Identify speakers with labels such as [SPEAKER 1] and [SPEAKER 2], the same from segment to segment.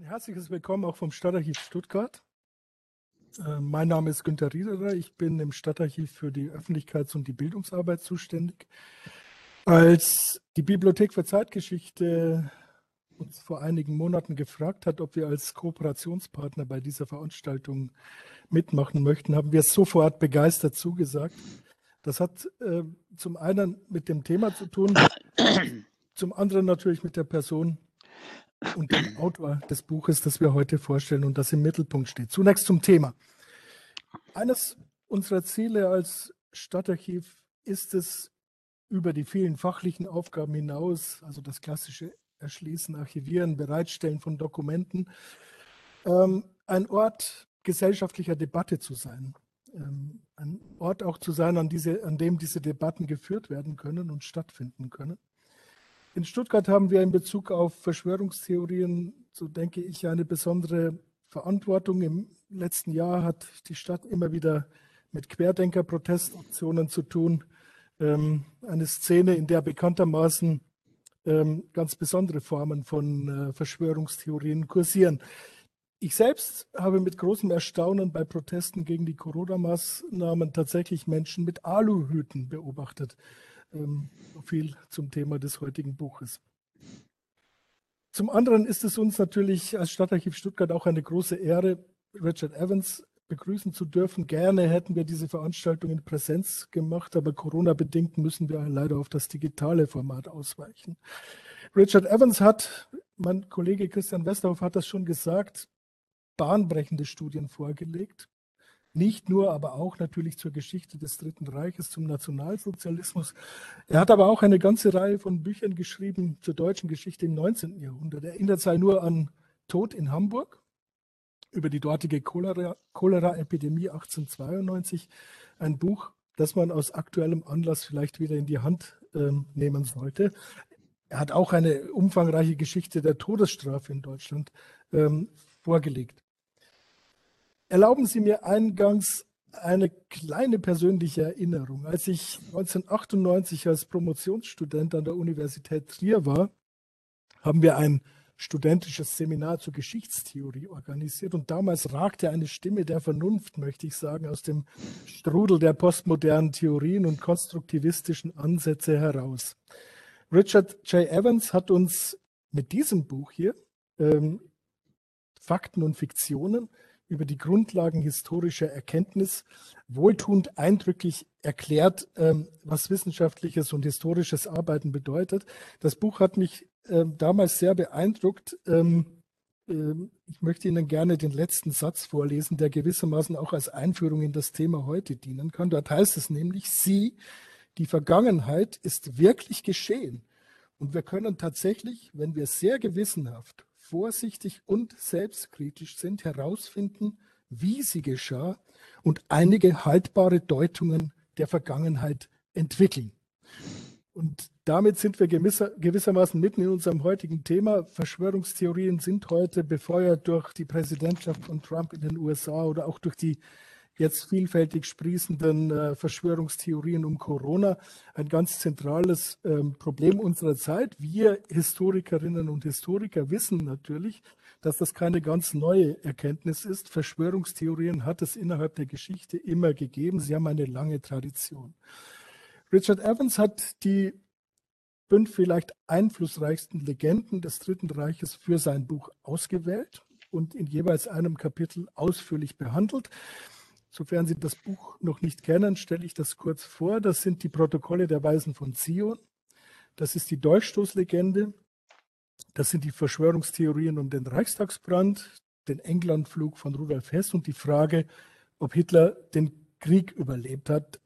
[SPEAKER 1] Ein herzliches Willkommen auch vom Stadtarchiv Stuttgart. Äh, mein Name ist Günter Riederer. Ich bin im Stadtarchiv für die Öffentlichkeits- und die Bildungsarbeit zuständig. Als die Bibliothek für Zeitgeschichte uns vor einigen Monaten gefragt hat, ob wir als Kooperationspartner bei dieser Veranstaltung mitmachen möchten, haben wir sofort begeistert zugesagt. Das hat äh, zum einen mit dem Thema zu tun, zum anderen natürlich mit der Person und dem Autor des Buches, das wir heute vorstellen und das im Mittelpunkt steht. Zunächst zum Thema. Eines unserer Ziele als Stadtarchiv ist es, über die vielen fachlichen Aufgaben hinaus, also das klassische Erschließen, Archivieren, Bereitstellen von Dokumenten, ähm, ein Ort gesellschaftlicher Debatte zu sein. Ähm, ein Ort auch zu sein, an, diese, an dem diese Debatten geführt werden können und stattfinden können. In Stuttgart haben wir in Bezug auf Verschwörungstheorien, so denke ich, eine besondere Verantwortung. Im letzten Jahr hat die Stadt immer wieder mit Querdenker-Protestaktionen zu tun. Ähm, eine Szene, in der bekanntermaßen ähm, ganz besondere Formen von äh, Verschwörungstheorien kursieren. Ich selbst habe mit großem Erstaunen bei Protesten gegen die Corona-Maßnahmen tatsächlich Menschen mit Aluhüten beobachtet. Ähm, so viel zum Thema des heutigen Buches. Zum anderen ist es uns natürlich als Stadtarchiv Stuttgart auch eine große Ehre, Richard Evans begrüßen zu dürfen. Gerne hätten wir diese Veranstaltung in Präsenz gemacht, aber Corona-bedingt müssen wir leider auf das digitale Format ausweichen. Richard Evans hat, mein Kollege Christian Westerhoff hat das schon gesagt, bahnbrechende Studien vorgelegt. Nicht nur, aber auch natürlich zur Geschichte des Dritten Reiches, zum Nationalsozialismus. Er hat aber auch eine ganze Reihe von Büchern geschrieben zur deutschen Geschichte im 19. Jahrhundert. Er erinnert sei nur an Tod in Hamburg, über die dortige Cholera-Epidemie 1892. Ein Buch, das man aus aktuellem Anlass vielleicht wieder in die Hand ähm, nehmen sollte. Er hat auch eine umfangreiche Geschichte der Todesstrafe in Deutschland ähm, vorgelegt. Erlauben Sie mir eingangs eine kleine persönliche Erinnerung. Als ich 1998 als Promotionsstudent an der Universität Trier war, haben wir ein studentisches Seminar zur Geschichtstheorie organisiert und damals ragte eine Stimme der Vernunft, möchte ich sagen, aus dem Strudel der postmodernen Theorien und konstruktivistischen Ansätze heraus. Richard J. Evans hat uns mit diesem Buch hier ähm, Fakten und Fiktionen über die Grundlagen historischer Erkenntnis wohltuend eindrücklich erklärt, ähm, was wissenschaftliches und historisches Arbeiten bedeutet. Das Buch hat mich ähm, damals sehr beeindruckt. Ähm, ich möchte Ihnen gerne den letzten Satz vorlesen, der gewissermaßen auch als Einführung in das Thema heute dienen kann. Dort heißt es nämlich, Sie, die Vergangenheit ist wirklich geschehen. Und wir können tatsächlich, wenn wir sehr gewissenhaft vorsichtig und selbstkritisch sind, herausfinden, wie sie geschah und einige haltbare Deutungen der Vergangenheit entwickeln. Und damit sind wir gewisser, gewissermaßen mitten in unserem heutigen Thema. Verschwörungstheorien sind heute befeuert durch die Präsidentschaft von Trump in den USA oder auch durch die jetzt vielfältig sprießenden äh, Verschwörungstheorien um Corona ein ganz zentrales ähm, Problem unserer Zeit. Wir Historikerinnen und Historiker wissen natürlich, dass das keine ganz neue Erkenntnis ist. Verschwörungstheorien hat es innerhalb der Geschichte immer gegeben. Sie haben eine lange Tradition. Richard Evans hat die fünf vielleicht einflussreichsten Legenden des Dritten Reiches für sein Buch ausgewählt und in jeweils einem Kapitel ausführlich behandelt. Sofern Sie das Buch noch nicht kennen, stelle ich das kurz vor. Das sind die Protokolle der Weisen von Zion. Das ist die Dolchstoßlegende. Das sind die Verschwörungstheorien um den Reichstagsbrand, den Englandflug von Rudolf Hess und die Frage, ob Hitler den Krieg überlebt hat.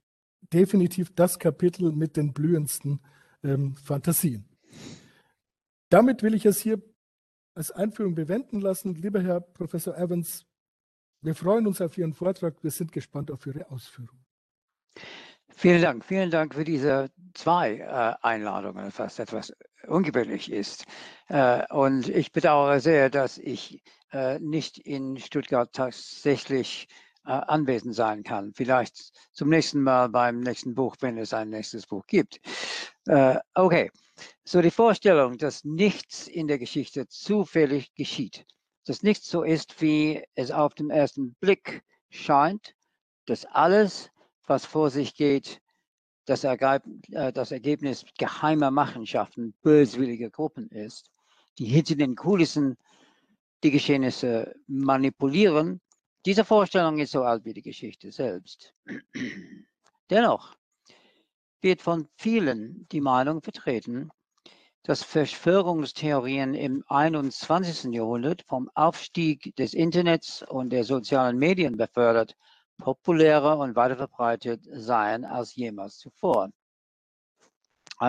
[SPEAKER 1] Definitiv das Kapitel mit den blühendsten ähm, Fantasien. Damit will ich es hier als Einführung bewenden lassen. Lieber Herr Professor Evans, wir freuen uns auf Ihren Vortrag. Wir sind gespannt auf Ihre Ausführungen.
[SPEAKER 2] Vielen Dank. Vielen Dank für diese zwei äh, Einladungen, was etwas ungewöhnlich ist. Äh, und ich bedauere sehr, dass ich äh, nicht in Stuttgart tatsächlich anwesend sein kann. Vielleicht zum nächsten Mal beim nächsten Buch, wenn es ein nächstes Buch gibt. Okay, so die Vorstellung, dass nichts in der Geschichte zufällig geschieht, dass nichts so ist, wie es auf den ersten Blick scheint, dass alles, was vor sich geht, das, äh, das Ergebnis geheimer Machenschaften böswilliger Gruppen ist, die hinter den Kulissen die Geschehnisse manipulieren. Diese Vorstellung ist so alt wie die Geschichte selbst. Dennoch wird von vielen die Meinung vertreten, dass Verschwörungstheorien im 21. Jahrhundert vom Aufstieg des Internets und der sozialen Medien befördert populärer und weiter verbreitet seien als jemals zuvor.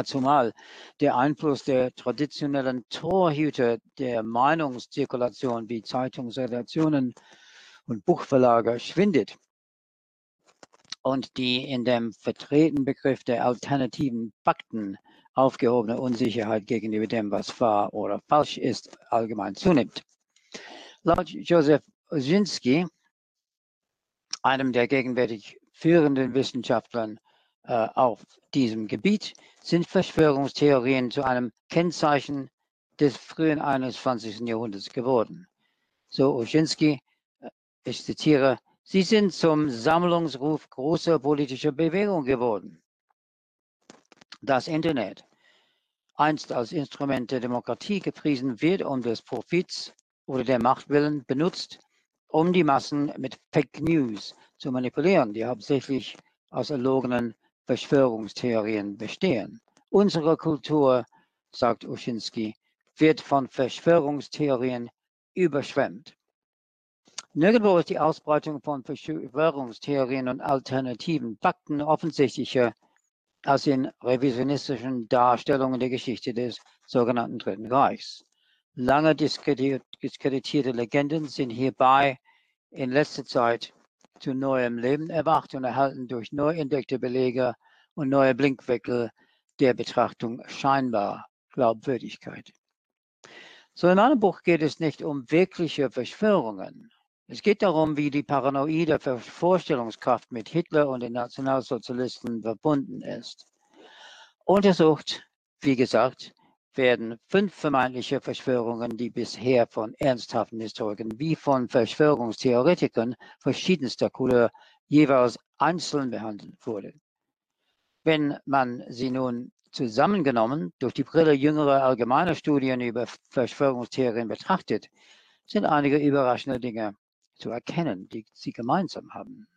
[SPEAKER 2] Zumal der Einfluss der traditionellen Torhüter der Meinungszirkulation wie Zeitungsredaktionen und Buchverlage schwindet und die in dem vertretenen Begriff der alternativen Fakten aufgehobene Unsicherheit gegenüber dem, was wahr oder falsch ist, allgemein zunimmt. Laut Joseph Osinski, einem der gegenwärtig führenden Wissenschaftlern äh, auf diesem Gebiet, sind Verschwörungstheorien zu einem Kennzeichen des frühen 21. Jahrhunderts geworden. So Osinski, äh, ich zitiere, sie sind zum Sammlungsruf großer politischer Bewegungen geworden das Internet einst als Instrument der Demokratie gepriesen wird, um des Profits oder der Macht willen benutzt, um die Massen mit Fake News zu manipulieren, die hauptsächlich aus erlogenen Verschwörungstheorien bestehen. Unsere Kultur, sagt Uschinski, wird von Verschwörungstheorien überschwemmt. Nirgendwo ist die Ausbreitung von Verschwörungstheorien und alternativen Fakten offensichtlicher als in revisionistischen Darstellungen der Geschichte des sogenannten Dritten Reichs. Lange diskreditierte Legenden sind hierbei in letzter Zeit zu neuem Leben erwacht und erhalten durch neu entdeckte Belege und neue Blinkwinkel der Betrachtung scheinbar Glaubwürdigkeit. So in meinem Buch geht es nicht um wirkliche Verschwörungen, es geht darum, wie die paranoide Vorstellungskraft mit Hitler und den Nationalsozialisten verbunden ist. Untersucht, wie gesagt, werden fünf vermeintliche Verschwörungen, die bisher von ernsthaften Historikern wie von Verschwörungstheoretikern verschiedenster Couleur jeweils einzeln behandelt wurden. Wenn man sie nun zusammengenommen durch die Brille jüngerer allgemeiner Studien über Verschwörungstheorien betrachtet, sind einige überraschende Dinge zu erkennen, die sie gemeinsam haben.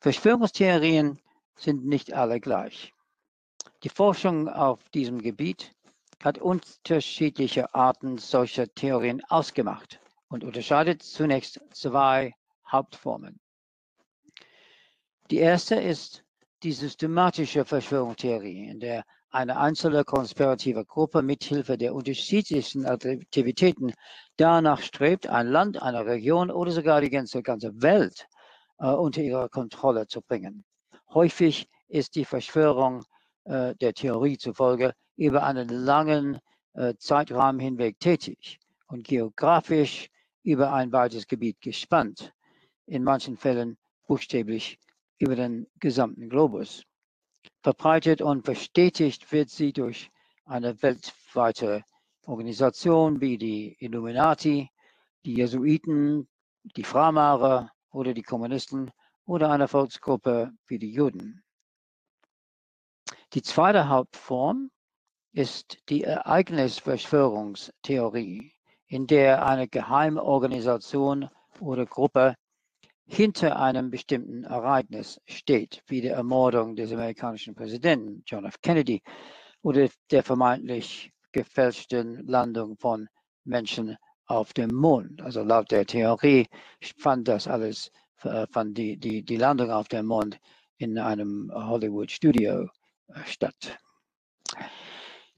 [SPEAKER 2] Verschwörungstheorien sind nicht alle gleich. Die Forschung auf diesem Gebiet hat unterschiedliche Arten solcher Theorien ausgemacht und unterscheidet zunächst zwei Hauptformen. Die erste ist die systematische Verschwörungstheorie, in der eine einzelne konspirative Gruppe mithilfe der unterschiedlichsten Aktivitäten danach strebt, ein Land, eine Region oder sogar die ganze, ganze Welt äh, unter ihre Kontrolle zu bringen. Häufig ist die Verschwörung äh, der Theorie zufolge über einen langen äh, Zeitraum hinweg tätig und geografisch über ein weites Gebiet gespannt, in manchen Fällen buchstäblich über den gesamten Globus. Verbreitet und bestätigt wird sie durch eine weltweite Organisation wie die Illuminati, die Jesuiten, die Freimarer oder die Kommunisten oder eine Volksgruppe wie die Juden. Die zweite Hauptform ist die Ereignisverschwörungstheorie, in der eine Geheimorganisation oder Gruppe hinter einem bestimmten Ereignis steht, wie der Ermordung des amerikanischen Präsidenten John F. Kennedy oder der vermeintlich gefälschten Landung von Menschen auf dem Mond. Also laut der Theorie fand das alles, äh, fand die, die, die Landung auf dem Mond in einem Hollywood-Studio äh, statt.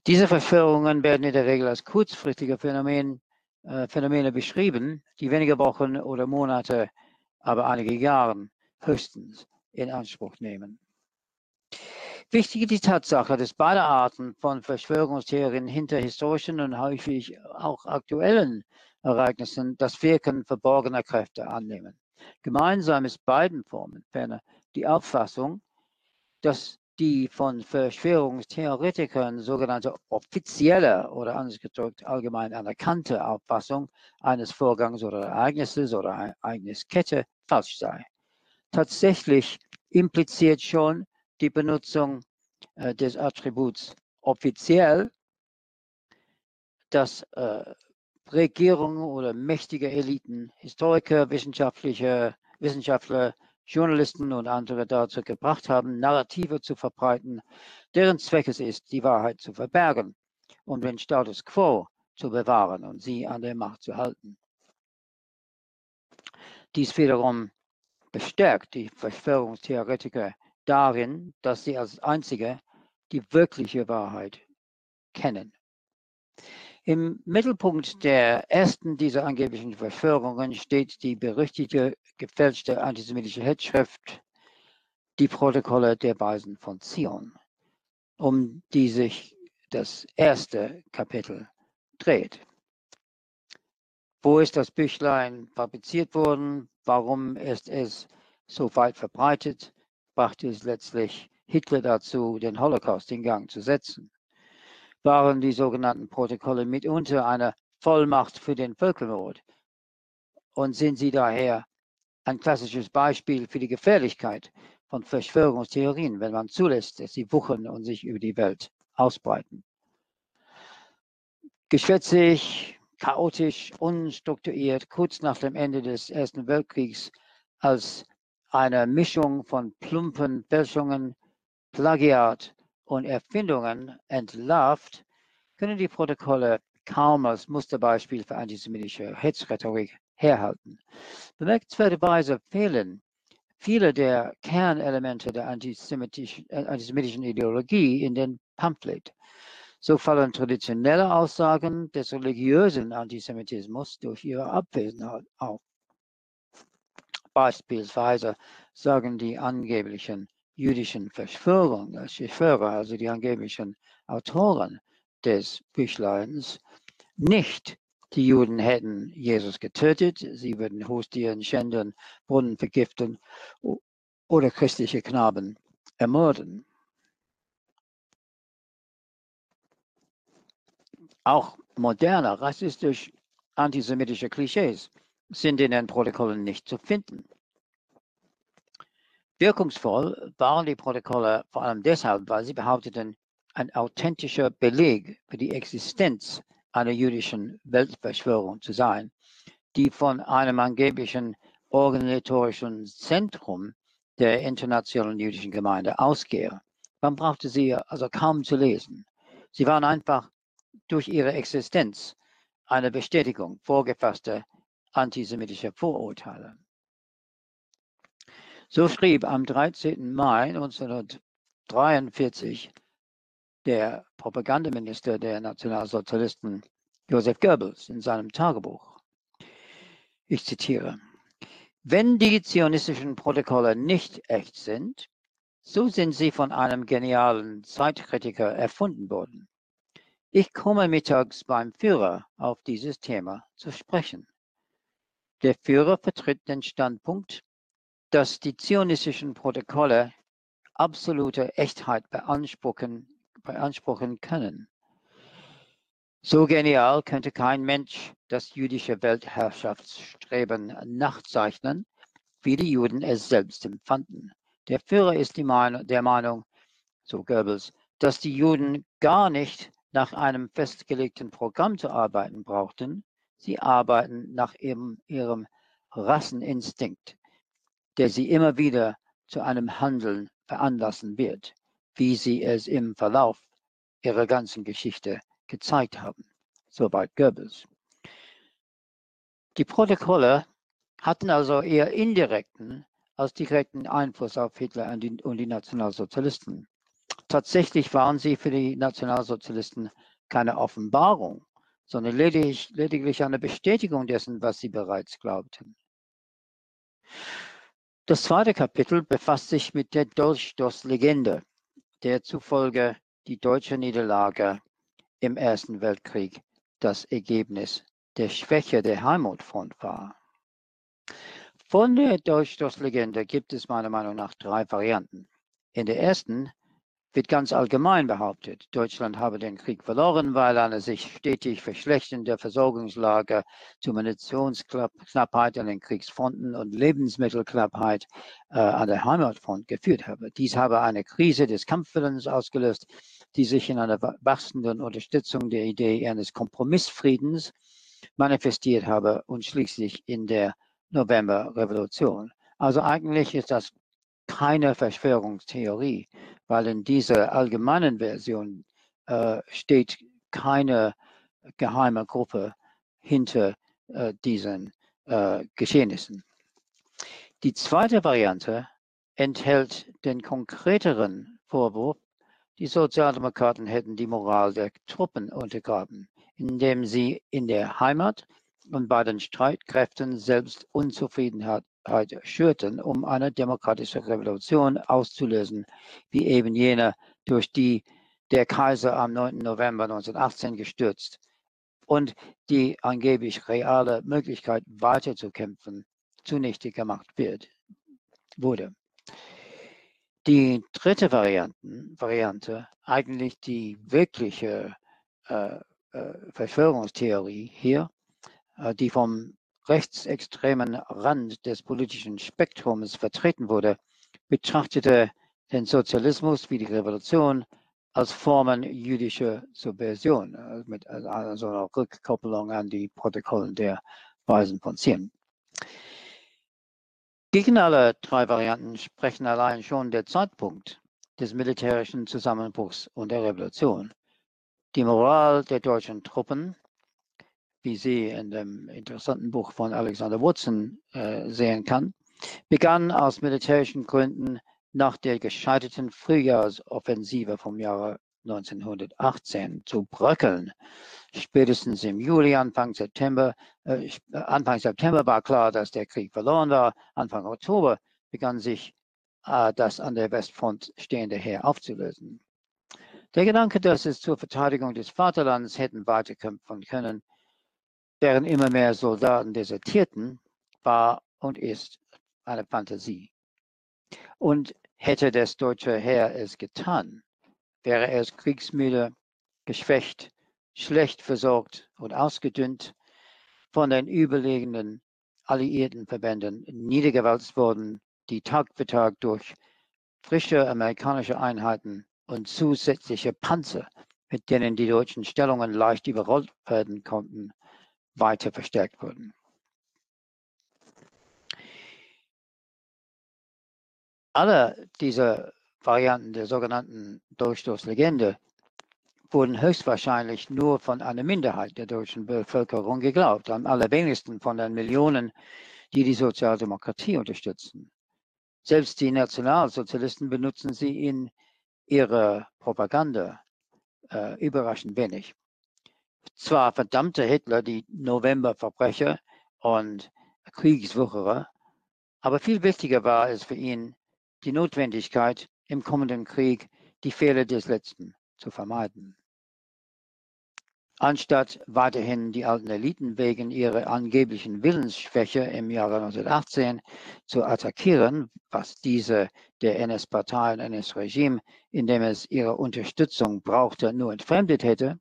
[SPEAKER 2] Diese Verschwörungen werden in der Regel als kurzfristige Phänomen, äh, Phänomene beschrieben, die wenige Wochen oder Monate aber einige Jahre höchstens in Anspruch nehmen. Wichtig ist die Tatsache, dass beide Arten von Verschwörungstheorien hinter historischen und häufig auch aktuellen Ereignissen das Wirken verborgener Kräfte annehmen. Gemeinsam ist beiden Formen ferner die Auffassung, dass die von Verschwörungstheoretikern sogenannte offizielle oder anders gedrückt allgemein anerkannte Auffassung eines Vorgangs oder Ereignisses oder Ereigniskette falsch sei. Tatsächlich impliziert schon die Benutzung äh, des Attributs offiziell, dass äh, Regierungen oder mächtige Eliten, Historiker, wissenschaftliche, Wissenschaftler, Journalisten und andere dazu gebracht haben, Narrative zu verbreiten, deren Zweck es ist, die Wahrheit zu verbergen und den Status quo zu bewahren und sie an der Macht zu halten. Dies wiederum bestärkt die Verschwörungstheoretiker darin, dass sie als einzige die wirkliche Wahrheit kennen. Im Mittelpunkt der ersten dieser angeblichen Verschwörungen steht die berüchtigte gefälschte antisemitische Hetzschrift Die Protokolle der Weisen von Zion, um die sich das erste Kapitel dreht. Wo ist das Büchlein fabriziert worden? Warum ist es so weit verbreitet? Brachte es letztlich Hitler dazu, den Holocaust in Gang zu setzen? Waren die sogenannten Protokolle mitunter eine Vollmacht für den Völkermord und sind sie daher ein klassisches Beispiel für die Gefährlichkeit von Verschwörungstheorien, wenn man zulässt, dass sie wuchern und sich über die Welt ausbreiten. Geschwätzig, chaotisch, unstrukturiert, kurz nach dem Ende des Ersten Weltkriegs als eine Mischung von plumpen Fälschungen, Plagiat und Erfindungen entlarvt, können die Protokolle kaum als Musterbeispiel für antisemitische Hetzrhetorik herhalten. Bemerkenswerterweise fehlen viele der Kernelemente der antisemitischen, äh, antisemitischen Ideologie in den Pamphlet. So fallen traditionelle Aussagen des religiösen Antisemitismus durch ihre Abwesenheit auf. Beispielsweise sagen die angeblichen jüdischen Verschwörung, Verschwörer, also die angeblichen Autoren des Büchleins, nicht die Juden hätten Jesus getötet, sie würden Hostien schänden, Brunnen vergiften oder christliche Knaben ermorden. Auch moderne rassistisch antisemitische Klischees sind in den Protokollen nicht zu finden. Wirkungsvoll waren die Protokolle vor allem deshalb, weil sie behaupteten, ein authentischer Beleg für die Existenz einer jüdischen Weltverschwörung zu sein, die von einem angeblichen organisatorischen Zentrum der internationalen jüdischen Gemeinde ausgehe. Man brauchte sie also kaum zu lesen. Sie waren einfach durch ihre Existenz eine Bestätigung vorgefasster antisemitischer Vorurteile. So schrieb am 13. Mai 1943 der Propagandaminister der Nationalsozialisten Josef Goebbels in seinem Tagebuch. Ich zitiere, wenn die zionistischen Protokolle nicht echt sind, so sind sie von einem genialen Zeitkritiker erfunden worden. Ich komme mittags beim Führer auf dieses Thema zu sprechen. Der Führer vertritt den Standpunkt, dass die zionistischen Protokolle absolute Echtheit beanspruchen, beanspruchen können. So genial könnte kein Mensch das jüdische Weltherrschaftsstreben nachzeichnen, wie die Juden es selbst empfanden. Der Führer ist Meinung, der Meinung, so Goebbels, dass die Juden gar nicht nach einem festgelegten Programm zu arbeiten brauchten. Sie arbeiten nach ihrem, ihrem Rasseninstinkt der sie immer wieder zu einem Handeln veranlassen wird, wie sie es im Verlauf ihrer ganzen Geschichte gezeigt haben. Soweit Goebbels. Die Protokolle hatten also eher indirekten als direkten Einfluss auf Hitler und die, und die Nationalsozialisten. Tatsächlich waren sie für die Nationalsozialisten keine Offenbarung, sondern lediglich, lediglich eine Bestätigung dessen, was sie bereits glaubten. Das zweite Kapitel befasst sich mit der Dolchstoßlegende, der zufolge die deutsche Niederlage im Ersten Weltkrieg das Ergebnis der Schwäche der Heimatfront war. Von der Dolchstoßlegende gibt es meiner Meinung nach drei Varianten. In der ersten wird ganz allgemein behauptet, Deutschland habe den Krieg verloren, weil eine sich stetig verschlechternde Versorgungslage zu Munitionsknappheit an den Kriegsfronten und Lebensmittelknappheit äh, an der Heimatfront geführt habe. Dies habe eine Krise des Kampfwillens ausgelöst, die sich in einer wachsenden Unterstützung der Idee eines Kompromissfriedens manifestiert habe und schließlich in der Novemberrevolution. Also eigentlich ist das keine Verschwörungstheorie, weil in dieser allgemeinen Version äh, steht keine geheime Gruppe hinter äh, diesen äh, Geschehnissen. Die zweite Variante enthält den konkreteren Vorwurf, die Sozialdemokraten hätten die Moral der Truppen untergraben, indem sie in der Heimat und bei den Streitkräften selbst Unzufriedenheit schürten, um eine demokratische Revolution auszulösen, wie eben jene, durch die der Kaiser am 9. November 1918 gestürzt und die angeblich reale Möglichkeit weiterzukämpfen zunichte gemacht wird, wurde. Die dritte Varianten, Variante, eigentlich die wirkliche äh, äh, Verschwörungstheorie hier, äh, die vom rechtsextremen Rand des politischen Spektrums vertreten wurde, betrachtete den Sozialismus wie die Revolution als Formen jüdischer Subversion, äh, mit also einer Rückkopplung an die Protokolle der Weisen von Zion. Gegen alle drei Varianten sprechen allein schon der Zeitpunkt des militärischen Zusammenbruchs und der Revolution. Die Moral der deutschen Truppen wie sie in dem interessanten Buch von Alexander Woodson äh, sehen kann, begann aus militärischen Gründen nach der gescheiterten Frühjahrsoffensive vom Jahre 1918 zu bröckeln. Spätestens im Juli, Anfang September, äh, äh, Anfang September war klar, dass der Krieg verloren war. Anfang Oktober begann sich äh, das an der Westfront stehende Heer aufzulösen. Der Gedanke, dass es zur Verteidigung des Vaterlands hätten weiterkämpfen können, deren immer mehr Soldaten desertierten, war und ist eine Fantasie. Und hätte das deutsche Heer es getan, wäre es kriegsmüde, geschwächt, schlecht versorgt und ausgedünnt von den überlegenen alliierten Verbänden niedergewalzt worden, die Tag für Tag durch frische amerikanische Einheiten und zusätzliche Panzer, mit denen die deutschen Stellungen leicht überrollt werden konnten, weiter verstärkt wurden. Alle diese Varianten der sogenannten Durchstoßlegende wurden höchstwahrscheinlich nur von einer Minderheit der deutschen Bevölkerung geglaubt, am allerwenigsten von den Millionen, die die Sozialdemokratie unterstützen. Selbst die Nationalsozialisten benutzen sie in ihrer Propaganda äh, überraschend wenig. Zwar verdammte Hitler die Novemberverbrecher und Kriegswucherer, aber viel wichtiger war es für ihn, die Notwendigkeit, im kommenden Krieg die Fehler des letzten zu vermeiden. Anstatt weiterhin die alten Eliten wegen ihrer angeblichen Willensschwäche im Jahre 1918 zu attackieren, was diese der NS-Partei und NS-Regime, in dem es ihre Unterstützung brauchte, nur entfremdet hätte,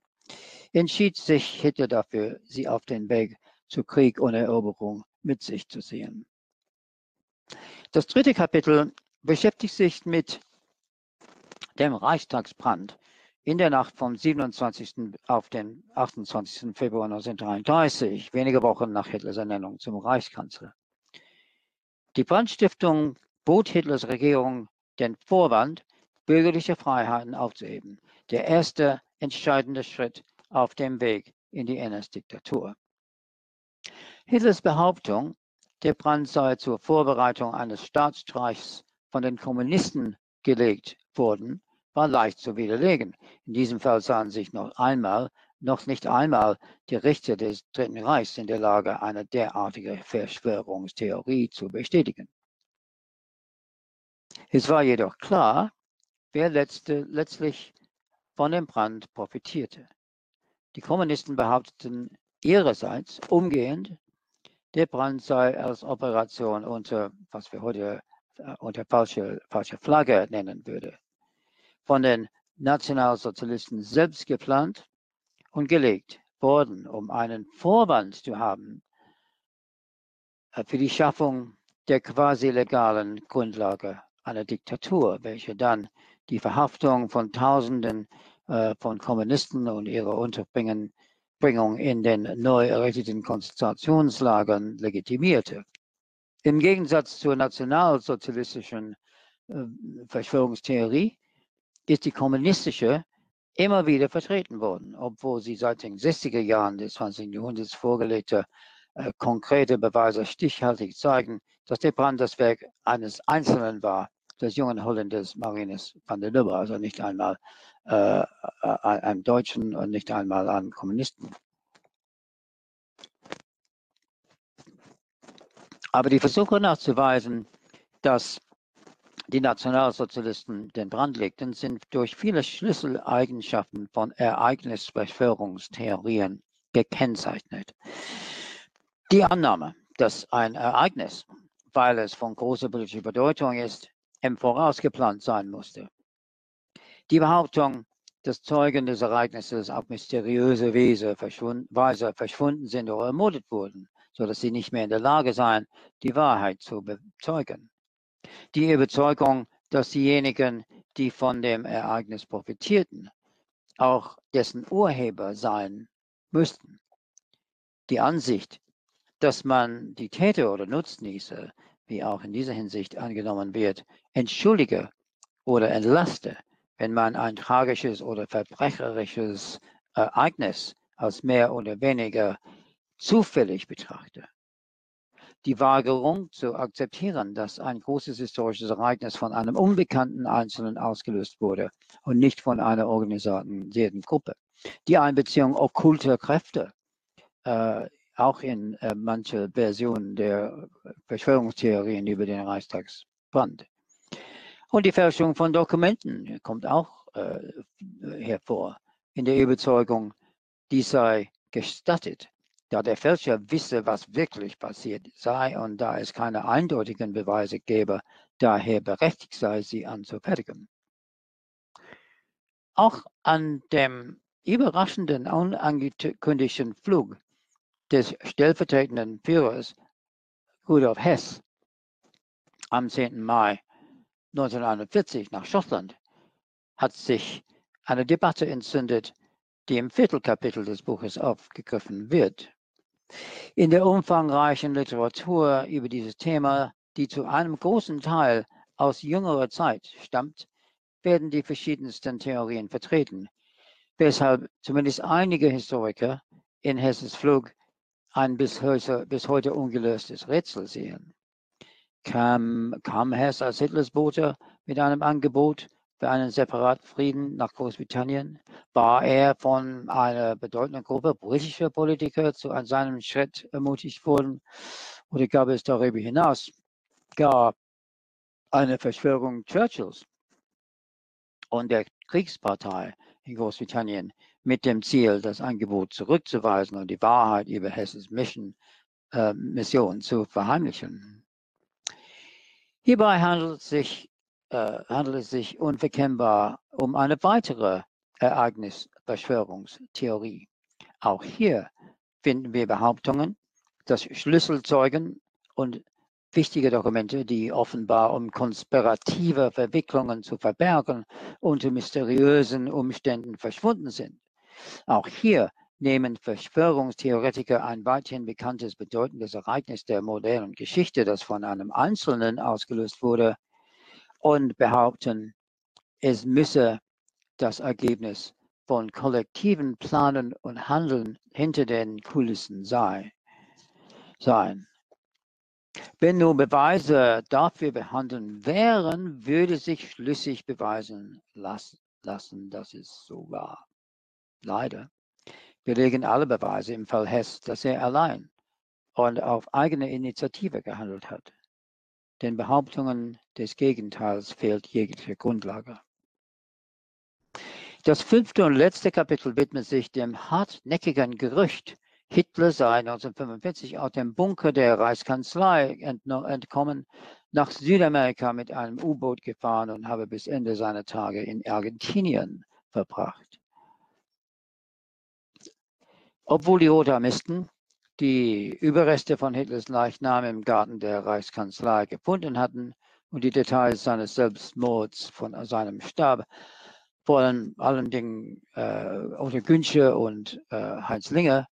[SPEAKER 2] entschied sich Hitler dafür, sie auf den Weg zu Krieg und Eroberung mit sich zu ziehen. Das dritte Kapitel beschäftigt sich mit dem Reichstagsbrand in der Nacht vom 27. auf den 28. Februar 1933, wenige Wochen nach Hitlers Ernennung zum Reichskanzler. Die Brandstiftung bot Hitlers Regierung den Vorwand, bürgerliche Freiheiten aufzuheben. Der erste entscheidende Schritt auf dem Weg in die NS-Diktatur. Hitlers Behauptung, der Brand sei zur Vorbereitung eines Staatsstreichs von den Kommunisten gelegt worden, war leicht zu widerlegen. In diesem Fall sahen sich noch einmal, noch nicht einmal die Richter des Dritten Reichs in der Lage, eine derartige Verschwörungstheorie zu bestätigen. Es war jedoch klar, wer letzte, letztlich von dem Brand profitierte. Die Kommunisten behaupteten ihrerseits umgehend, der Brand sei als Operation unter, was wir heute äh, unter falsche, falsche Flagge nennen würde, von den Nationalsozialisten selbst geplant und gelegt worden, um einen Vorwand zu haben äh, für die Schaffung der quasi legalen Grundlage einer Diktatur, welche dann die Verhaftung von Tausenden von Kommunisten und ihre Unterbringung in den neu errichteten Konzentrationslagern legitimierte. Im Gegensatz zur nationalsozialistischen äh, Verschwörungstheorie ist die kommunistische immer wieder vertreten worden, obwohl sie seit den 60er Jahren des 20. Jahrhunderts vorgelegte äh, konkrete Beweise stichhaltig zeigen, dass der Brand das Werk eines Einzelnen war, des jungen Holländers Marinus van der Lubbe, also nicht einmal äh, einem Deutschen und nicht einmal einem Kommunisten. Aber die Versuche nachzuweisen, dass die Nationalsozialisten den Brand legten, sind durch viele Schlüsseleigenschaften von Ereignisverschwörungstheorien gekennzeichnet. Die Annahme, dass ein Ereignis, weil es von großer politischer Bedeutung ist, im Voraus geplant sein musste. Die Behauptung, dass Zeugen des Ereignisses auf mysteriöse Weise verschwunden sind oder ermordet wurden, sodass sie nicht mehr in der Lage seien, die Wahrheit zu bezeugen die Überzeugung, dass diejenigen, die von dem Ereignis profitierten, auch dessen Urheber sein müssten. Die Ansicht, dass man die Täter oder Nutznießer, wie auch in dieser Hinsicht angenommen wird, entschuldige oder entlaste, wenn man ein tragisches oder verbrecherisches Ereignis als mehr oder weniger zufällig betrachte die Weigerung zu akzeptieren, dass ein großes historisches Ereignis von einem unbekannten Einzelnen ausgelöst wurde und nicht von einer organisierten Gruppe. Die Einbeziehung okkulter Kräfte, äh, auch in äh, manche Versionen der Verschwörungstheorien über den Reichstagsbrand. Und die Fälschung von Dokumenten kommt auch äh, hervor in der Überzeugung, dies sei gestattet da der Fälscher wisse, was wirklich passiert sei und da es keine eindeutigen Beweise gäbe, daher berechtigt sei, sie anzufertigen. Auch an dem überraschenden, unangekündigten Flug des stellvertretenden Führers Rudolf Hess am 10. Mai 1941 nach Schottland hat sich eine Debatte entzündet, die im Viertelkapitel des Buches aufgegriffen wird. In der umfangreichen Literatur über dieses Thema, die zu einem großen Teil aus jüngerer Zeit stammt, werden die verschiedensten Theorien vertreten, weshalb zumindest einige Historiker in Hesses Flug ein bis heute, bis heute ungelöstes Rätsel sehen. Kam, kam Hess als Hitlers Bote mit einem Angebot für einen separaten Frieden nach Großbritannien? War er von einer bedeutenden Gruppe britischer Politiker zu seinem Schritt ermutigt worden? Oder gab es darüber hinaus gar eine Verschwörung Churchills und der Kriegspartei in Großbritannien mit dem Ziel, das Angebot zurückzuweisen und die Wahrheit über Hessens Mission, äh, Mission zu verheimlichen? Hierbei handelt es sich äh, handelt es sich unverkennbar um eine weitere Ereignisverschwörungstheorie. Auch hier finden wir Behauptungen, dass Schlüsselzeugen und wichtige Dokumente, die offenbar um konspirative Verwicklungen zu verbergen, unter mysteriösen Umständen verschwunden sind. Auch hier nehmen Verschwörungstheoretiker ein weithin bekanntes bedeutendes Ereignis der modernen Geschichte, das von einem Einzelnen ausgelöst wurde, und behaupten, es müsse das Ergebnis von kollektiven Planen und Handeln hinter den Kulissen sei, sein. Wenn nur Beweise dafür behandeln wären, würde sich schlüssig beweisen lassen, dass es so war. Leider belegen alle Beweise im Fall Hess, dass er allein und auf eigene Initiative gehandelt hat. Den Behauptungen des Gegenteils fehlt jegliche Grundlage. Das fünfte und letzte Kapitel widmet sich dem hartnäckigen Gerücht Hitler sei 1945 aus dem Bunker der Reichskanzlei entkommen, nach Südamerika mit einem U-Boot gefahren und habe bis Ende seiner Tage in Argentinien verbracht. Obwohl die Rotarmisten die Überreste von Hitlers Leichnam im Garten der Reichskanzlei gefunden hatten und die Details seines Selbstmords von seinem Stab, vor allen Dingen äh, Otto Günsche und äh, Heinz Linger,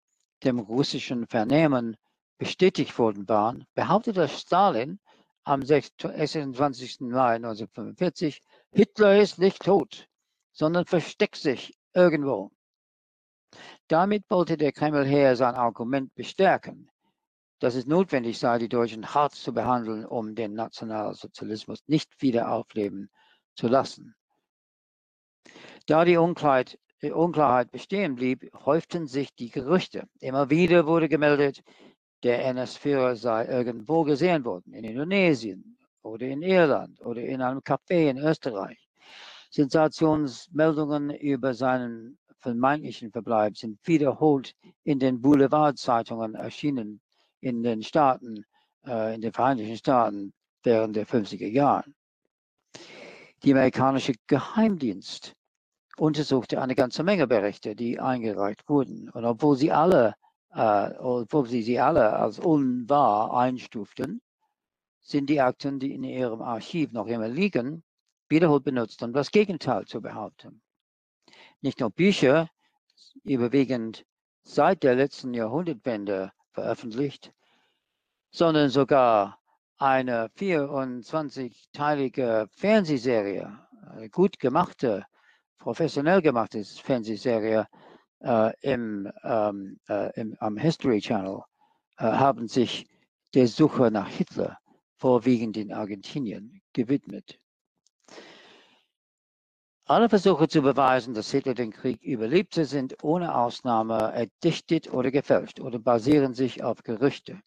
[SPEAKER 2] dem russischen Vernehmen bestätigt worden waren, behauptete Stalin am 26. Mai 1945, Hitler ist nicht tot, sondern versteckt sich irgendwo. Damit wollte der Kreml her sein Argument bestärken, dass es notwendig sei, die Deutschen hart zu behandeln, um den Nationalsozialismus nicht wieder aufleben zu lassen. Da die Unklarheit, die Unklarheit bestehen blieb, häuften sich die Gerüchte. Immer wieder wurde gemeldet, der NS-Führer sei irgendwo gesehen worden, in Indonesien oder in Irland oder in einem Café in Österreich. Sensationsmeldungen über seinen vermeintlichen Verbleib sind wiederholt in den Boulevardzeitungen erschienen in den Staaten, äh, in den Vereinigten Staaten während der 50er Jahre. Die amerikanische Geheimdienst untersuchte eine ganze Menge Berichte, die eingereicht wurden. Und obwohl sie alle, äh, obwohl sie sie alle als unwahr einstuften, sind die Akten, die in ihrem Archiv noch immer liegen, wiederholt benutzt, um das Gegenteil zu behaupten. Nicht nur Bücher, überwiegend seit der letzten Jahrhundertwende veröffentlicht, sondern sogar eine 24-teilige Fernsehserie, eine gut gemachte professionell gemachte Fernsehserie äh, im, ähm, äh, im, am History Channel äh, haben sich der Suche nach Hitler vorwiegend in Argentinien gewidmet. Alle Versuche zu beweisen, dass Hitler den Krieg überlebte, sind ohne Ausnahme erdichtet oder gefälscht oder basieren sich auf Gerüchte,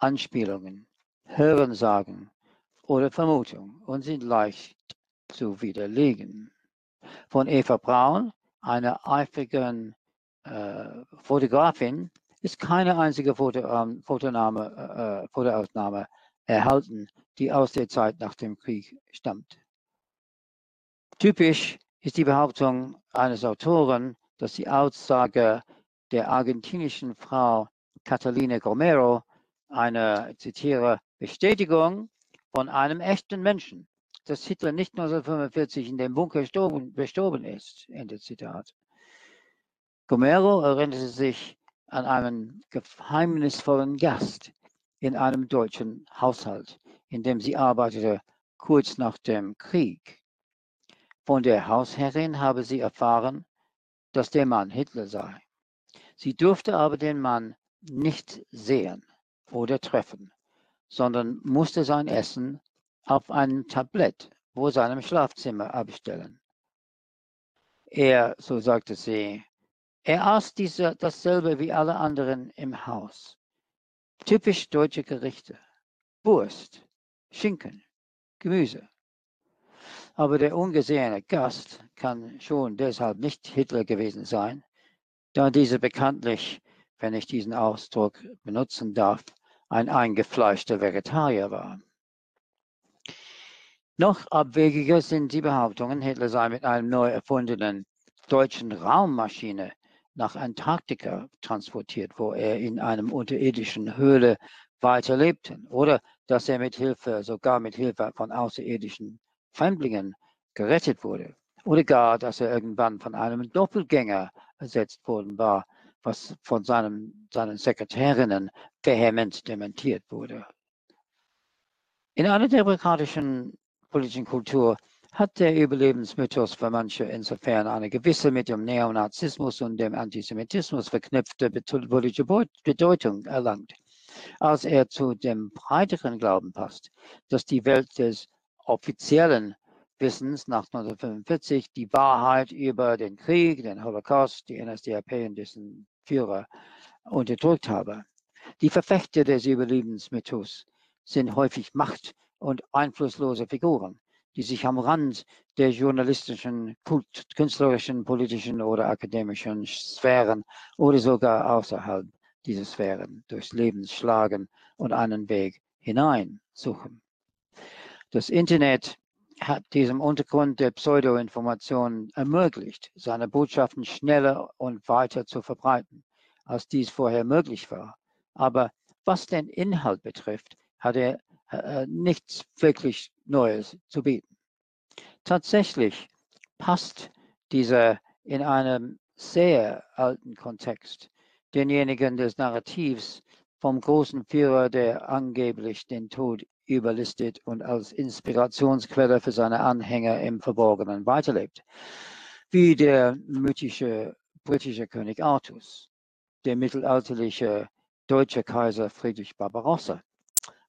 [SPEAKER 2] Anspielungen, Hörensagen oder Vermutungen und sind leicht zu widerlegen von Eva Braun, einer eifrigen äh, Fotografin, ist keine einzige Foto, ähm, Fotonahme, äh, Fotoaufnahme erhalten, die aus der Zeit nach dem Krieg stammt. Typisch ist die Behauptung eines Autoren, dass die Aussage der argentinischen Frau Catalina Gomero eine, zitiere, Bestätigung von einem echten Menschen dass Hitler nicht 1945 in dem Bunker gestorben, ist. Ende Zitat. Gomero erinnerte sich an einen geheimnisvollen Gast in einem deutschen Haushalt, in dem sie arbeitete kurz nach dem Krieg. Von der Hausherrin habe sie erfahren, dass der Mann Hitler sei. Sie durfte aber den Mann nicht sehen oder treffen, sondern musste sein Essen auf einem Tablett vor seinem Schlafzimmer abstellen. Er, so sagte sie, er aß diese, dasselbe wie alle anderen im Haus. Typisch deutsche Gerichte. Wurst, Schinken, Gemüse. Aber der ungesehene Gast kann schon deshalb nicht Hitler gewesen sein, da dieser bekanntlich, wenn ich diesen Ausdruck benutzen darf, ein eingefleischter Vegetarier war. Noch abwegiger sind die Behauptungen, Hitler sei mit einem neu erfundenen deutschen Raummaschine nach Antarktika transportiert, wo er in einem unterirdischen Höhle weiterlebte, oder dass er mit Hilfe, sogar mit Hilfe von außerirdischen Fremdlingen gerettet wurde, oder gar, dass er irgendwann von einem Doppelgänger ersetzt worden war, was von seinem, seinen Sekretärinnen vehement dementiert wurde. In einer demokratischen politischen Kultur hat der Überlebensmythos für manche insofern eine gewisse mit dem Neonazismus und dem Antisemitismus verknüpfte politische Bedeutung erlangt, als er zu dem breiteren Glauben passt, dass die Welt des offiziellen Wissens nach 1945 die Wahrheit über den Krieg, den Holocaust, die NSDAP und dessen Führer unterdrückt habe. Die Verfechter des Überlebensmythos sind häufig Macht- und einflusslose Figuren, die sich am Rand der journalistischen, künstlerischen, politischen oder akademischen Sphären oder sogar außerhalb dieser Sphären durchs Leben schlagen und einen Weg hinein suchen. Das Internet hat diesem Untergrund der Pseudoinformation ermöglicht, seine Botschaften schneller und weiter zu verbreiten, als dies vorher möglich war. Aber was den Inhalt betrifft, hat er äh, nichts wirklich Neues zu bieten. Tatsächlich passt dieser in einem sehr alten Kontext, denjenigen des Narrativs vom großen Führer, der angeblich den Tod überlistet und als Inspirationsquelle für seine Anhänger im Verborgenen weiterlebt, wie der mythische britische König Artus, der mittelalterliche deutsche Kaiser Friedrich Barbarossa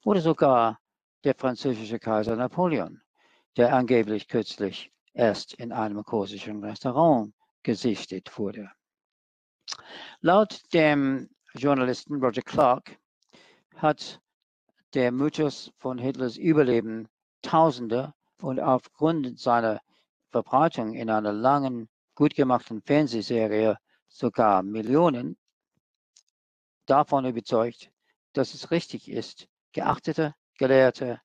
[SPEAKER 2] oder sogar der französische Kaiser Napoleon, der angeblich kürzlich erst in einem korsischen Restaurant gesichtet wurde. Laut dem Journalisten Roger Clark hat der Mythos von Hitlers Überleben Tausende und aufgrund seiner Verbreitung in einer langen, gut gemachten Fernsehserie sogar Millionen davon überzeugt, dass es richtig ist, geachtete, gelehrte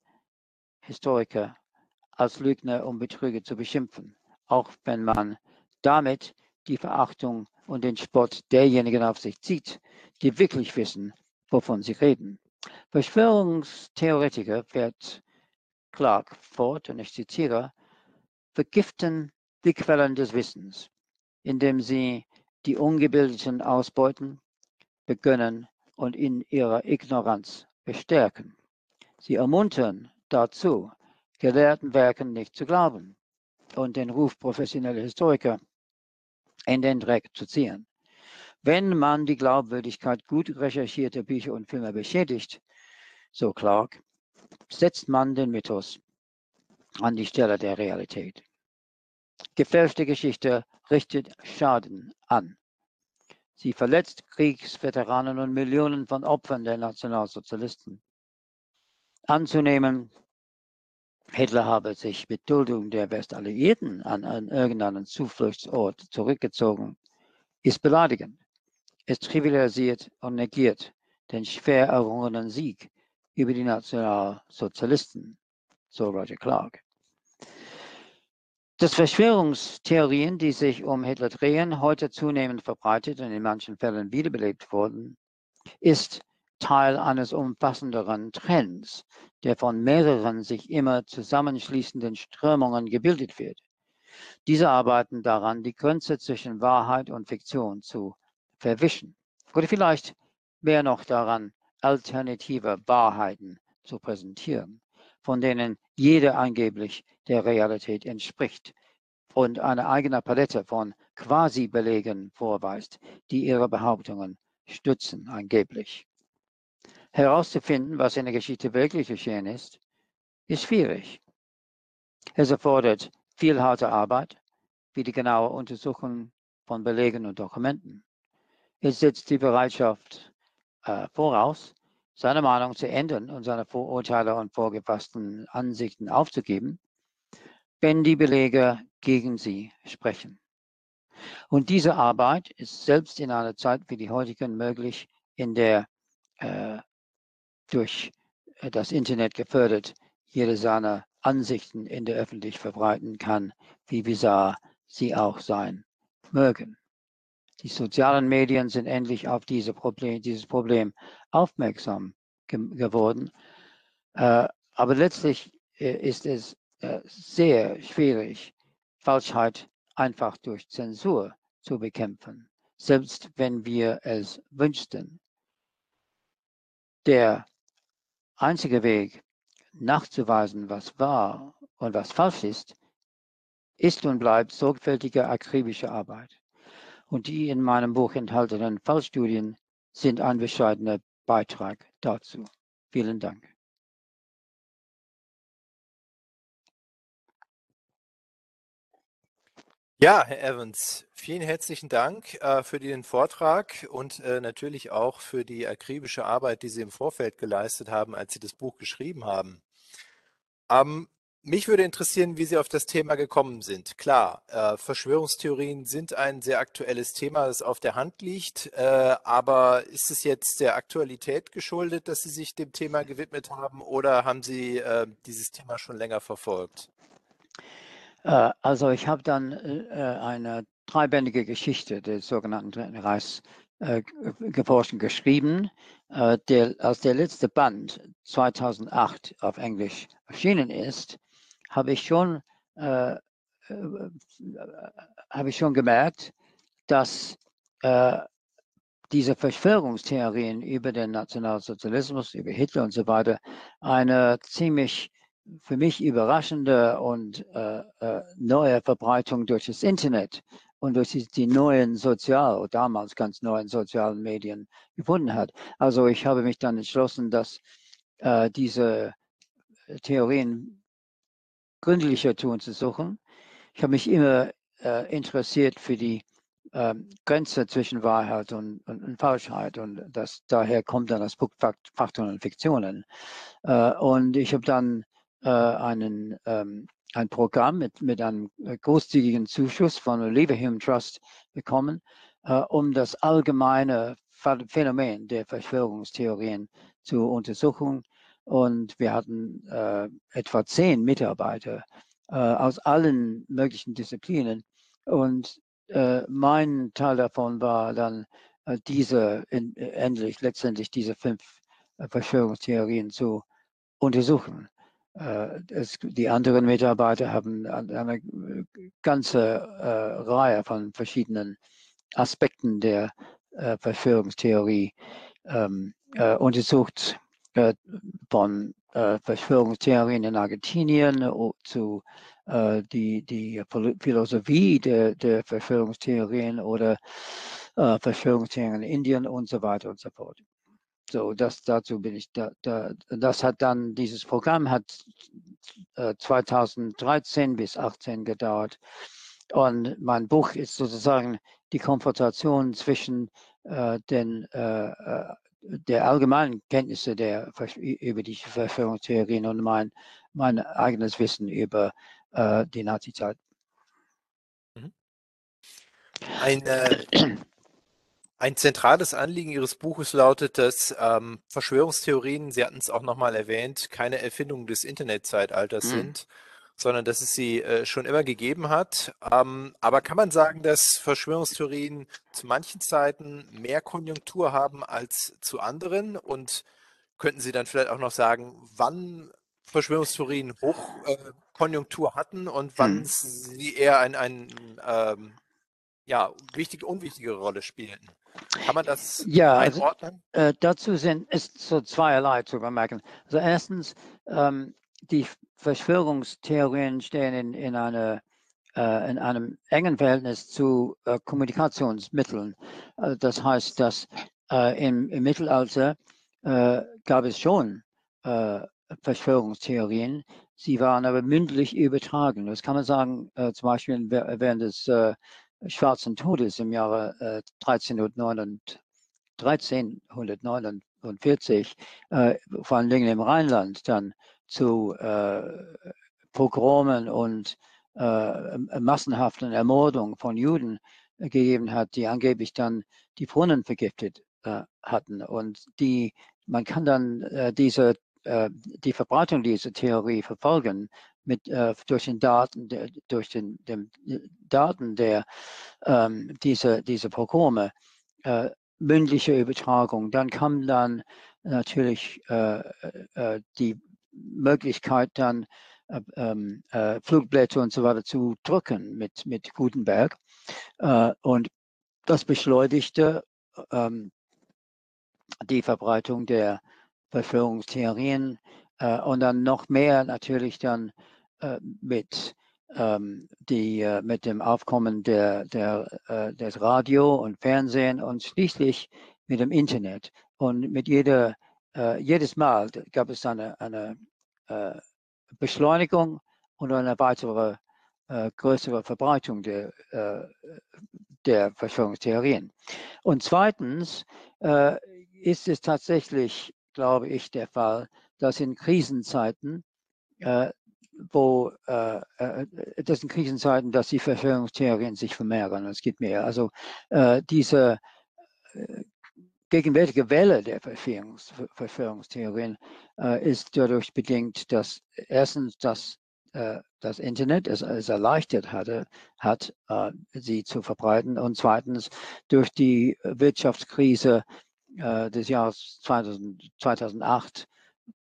[SPEAKER 2] Historiker als Lügner und Betrüger zu beschimpfen, auch wenn man damit die Verachtung und den Spott derjenigen auf sich zieht, die wirklich wissen, wovon sie reden. Verschwörungstheoretiker fährt Clark fort, und ich zitiere, vergiften die Quellen des Wissens, indem sie die Ungebildeten ausbeuten, begönnen und in ihrer Ignoranz bestärken. Sie ermuntern dazu, gelehrten Werken nicht zu glauben und den Ruf professioneller Historiker in den Dreck zu ziehen. Wenn man die Glaubwürdigkeit gut recherchierter Bücher und Filme beschädigt, so Clark, setzt man den Mythos an die Stelle der Realität. Gefälschte Geschichte richtet Schaden an. Sie verletzt Kriegsveteranen und Millionen von Opfern der Nationalsozialisten. Anzunehmen, Hitler habe sich mit Duldung der Westalliierten an, an irgendeinen Zufluchtsort zurückgezogen, ist beleidigend. Es trivialisiert und negiert den schwer errungenen Sieg über die Nationalsozialisten, so Roger Clark. Dass Verschwörungstheorien, die sich um Hitler drehen, heute zunehmend verbreitet und in manchen Fällen wiederbelebt wurden, ist Teil eines umfassenderen Trends, der von mehreren sich immer zusammenschließenden Strömungen gebildet wird. Diese arbeiten daran, die Grenze zwischen Wahrheit und Fiktion zu verwischen. Oder vielleicht mehr noch daran, alternative Wahrheiten zu präsentieren, von denen jede angeblich der Realität entspricht und eine eigene Palette von Quasi-Belegen vorweist, die ihre Behauptungen stützen angeblich. Herauszufinden, was in der Geschichte wirklich geschehen ist, ist schwierig. Es erfordert viel harte Arbeit, wie die genaue Untersuchung von Belegen und Dokumenten. Es setzt die Bereitschaft äh, voraus, seine Meinung zu ändern und seine Vorurteile und vorgefassten Ansichten aufzugeben, wenn die Belege gegen sie sprechen. Und diese Arbeit ist selbst in einer Zeit wie die heutigen möglich, in der äh, durch äh, das Internet gefördert jede seiner Ansichten in der Öffentlichkeit verbreiten kann, wie bizarr sie auch sein mögen. Die sozialen Medien sind endlich auf diese Problem, dieses Problem aufmerksam ge geworden. Äh, aber letztlich äh, ist es äh, sehr schwierig, Falschheit einfach durch Zensur zu bekämpfen, selbst wenn wir es wünschten. Der einzige Weg, nachzuweisen, was wahr und was falsch ist, ist und bleibt sorgfältige, akribische Arbeit und die in meinem Buch enthaltenen Fallstudien sind ein bescheidener Beitrag dazu. Vielen Dank.
[SPEAKER 3] Ja, Herr Evans, vielen herzlichen Dank äh, für den Vortrag und äh, natürlich auch für die akribische Arbeit, die Sie im Vorfeld geleistet haben, als Sie das Buch geschrieben haben. Ähm, mich würde interessieren, wie Sie auf das Thema gekommen sind. Klar, äh, Verschwörungstheorien sind ein sehr aktuelles Thema, das auf der Hand liegt. Äh, aber ist es jetzt der Aktualität geschuldet, dass Sie sich dem Thema gewidmet haben oder haben Sie äh, dieses Thema schon länger verfolgt?
[SPEAKER 2] Äh, also ich habe dann äh, eine dreibändige Geschichte des sogenannten Dritten Reichs äh, geforscht und geschrieben. Der, als der letzte Band 2008 auf Englisch erschienen ist, habe ich schon äh, äh, habe ich schon gemerkt, dass äh, diese Verschwörungstheorien über den Nationalsozialismus, über Hitler und so weiter, eine ziemlich für mich überraschende und äh, äh, neue Verbreitung durch das Internet und durch die, die neuen sozial, damals ganz neuen sozialen Medien gefunden hat. Also ich habe mich dann entschlossen, dass äh, diese Theorien gründlicher zu untersuchen. Ich habe mich immer äh, interessiert für die äh, Grenze zwischen Wahrheit und, und, und, Falschheit und das, daher kommt dann das Buch Fakten und Fiktionen. Äh, und ich habe dann äh, einen, ähm, ein Programm mit, mit einem großzügigen Zuschuss von Leverhulme Trust bekommen, äh, um das allgemeine Phänomen der Verschwörungstheorien zu untersuchen und wir hatten äh, etwa zehn Mitarbeiter äh, aus allen möglichen Disziplinen. Und äh, mein Teil davon war dann äh, diese, in, endlich, letztendlich diese fünf äh, Verschwörungstheorien zu untersuchen. Äh, es, die anderen Mitarbeiter haben eine ganze Reihe von verschiedenen Aspekten der Verschwörungstheorie ähm, untersucht äh, von äh, Verschwörungstheorien in Argentinien zu äh, die, die Philosophie der, der Verschwörungstheorien oder Verschwörungstheorien in Indien und so weiter und so fort. So, das dazu bin ich da, da das hat dann dieses Programm hat äh, 2013 bis 18 gedauert und mein Buch ist sozusagen die Konfrontation zwischen äh, den äh, der allgemeinen Kenntnisse der, über die Verschwörungstheorien und mein, mein eigenes Wissen über äh, die Nazizeit.
[SPEAKER 3] Mhm. Ein, äh, ein zentrales Anliegen Ihres Buches lautet, dass ähm, Verschwörungstheorien, Sie hatten es auch nochmal erwähnt, keine Erfindung des Internetzeitalters mhm. sind, sondern dass es sie äh, schon immer gegeben hat. Ähm, aber kann man sagen, dass Verschwörungstheorien zu manchen Zeiten mehr Konjunktur haben als zu anderen? Und könnten Sie dann vielleicht auch noch sagen, wann Verschwörungstheorien Hochkonjunktur äh, hatten und wann hm. sie eher ein, ein ähm, ja, wichtige, unwichtige Rolle spielten? Kann man das
[SPEAKER 2] ja, also, einordnen? Also, äh, dazu sind ist so zweierlei zu bemerken. Also erstens, ähm, die Verschwörungstheorien stehen in, in, eine, äh, in einem engen Verhältnis zu äh, Kommunikationsmitteln. Also das heißt, dass äh, im, im, Mittelalter äh, gab es schon äh, Verschwörungstheorien. Sie waren aber mündlich übertragen. Das kann man sagen, äh, zum Beispiel während des Schwarzen Todes im Jahre 1349, 1349 vor allen Dingen im Rheinland dann zu äh, Pogromen und äh, massenhaften Ermordungen von Juden gegeben hat, die angeblich dann die Brunnen vergiftet äh, hatten. Und die, man kann dann äh, diese, äh, die Verbreitung dieser Theorie verfolgen mit, äh, durch den Daten, durch den, den Daten der ähm, diese, diese Pogrome, äh, mündliche Übertragung. Dann kam dann natürlich äh, äh, die Möglichkeit, dann äh, ähm, äh, Flugblätter und so weiter zu drucken mit, mit Gutenberg. Äh, und das beschleunigte ähm, die Verbreitung der Verschwörungstheorien und dann noch mehr natürlich dann mit ähm, die mit dem Aufkommen der, der, des Radio und Fernsehen und schließlich mit dem Internet. Und mit jeder äh, jedes Mal gab es eine, eine äh, Beschleunigung und eine weitere äh, größere Verbreitung der, äh, der Verschwörungstheorien. Und zweitens äh, ist es tatsächlich, glaube ich, der Fall, dass in Krisenzeiten äh, wo das sind Krisenzeiten, dass die Verschwörungstheorien sich vermehren. Es gibt mehr. Also diese gegenwärtige Welle der Verschwörungs Verschwörungstheorien äh, ist dadurch bedingt, dass erstens das, äh, das Internet es, es erleichtert hatte, hat, äh, sie zu verbreiten und zweitens durch die Wirtschaftskrise äh, des Jahres 2000, 2008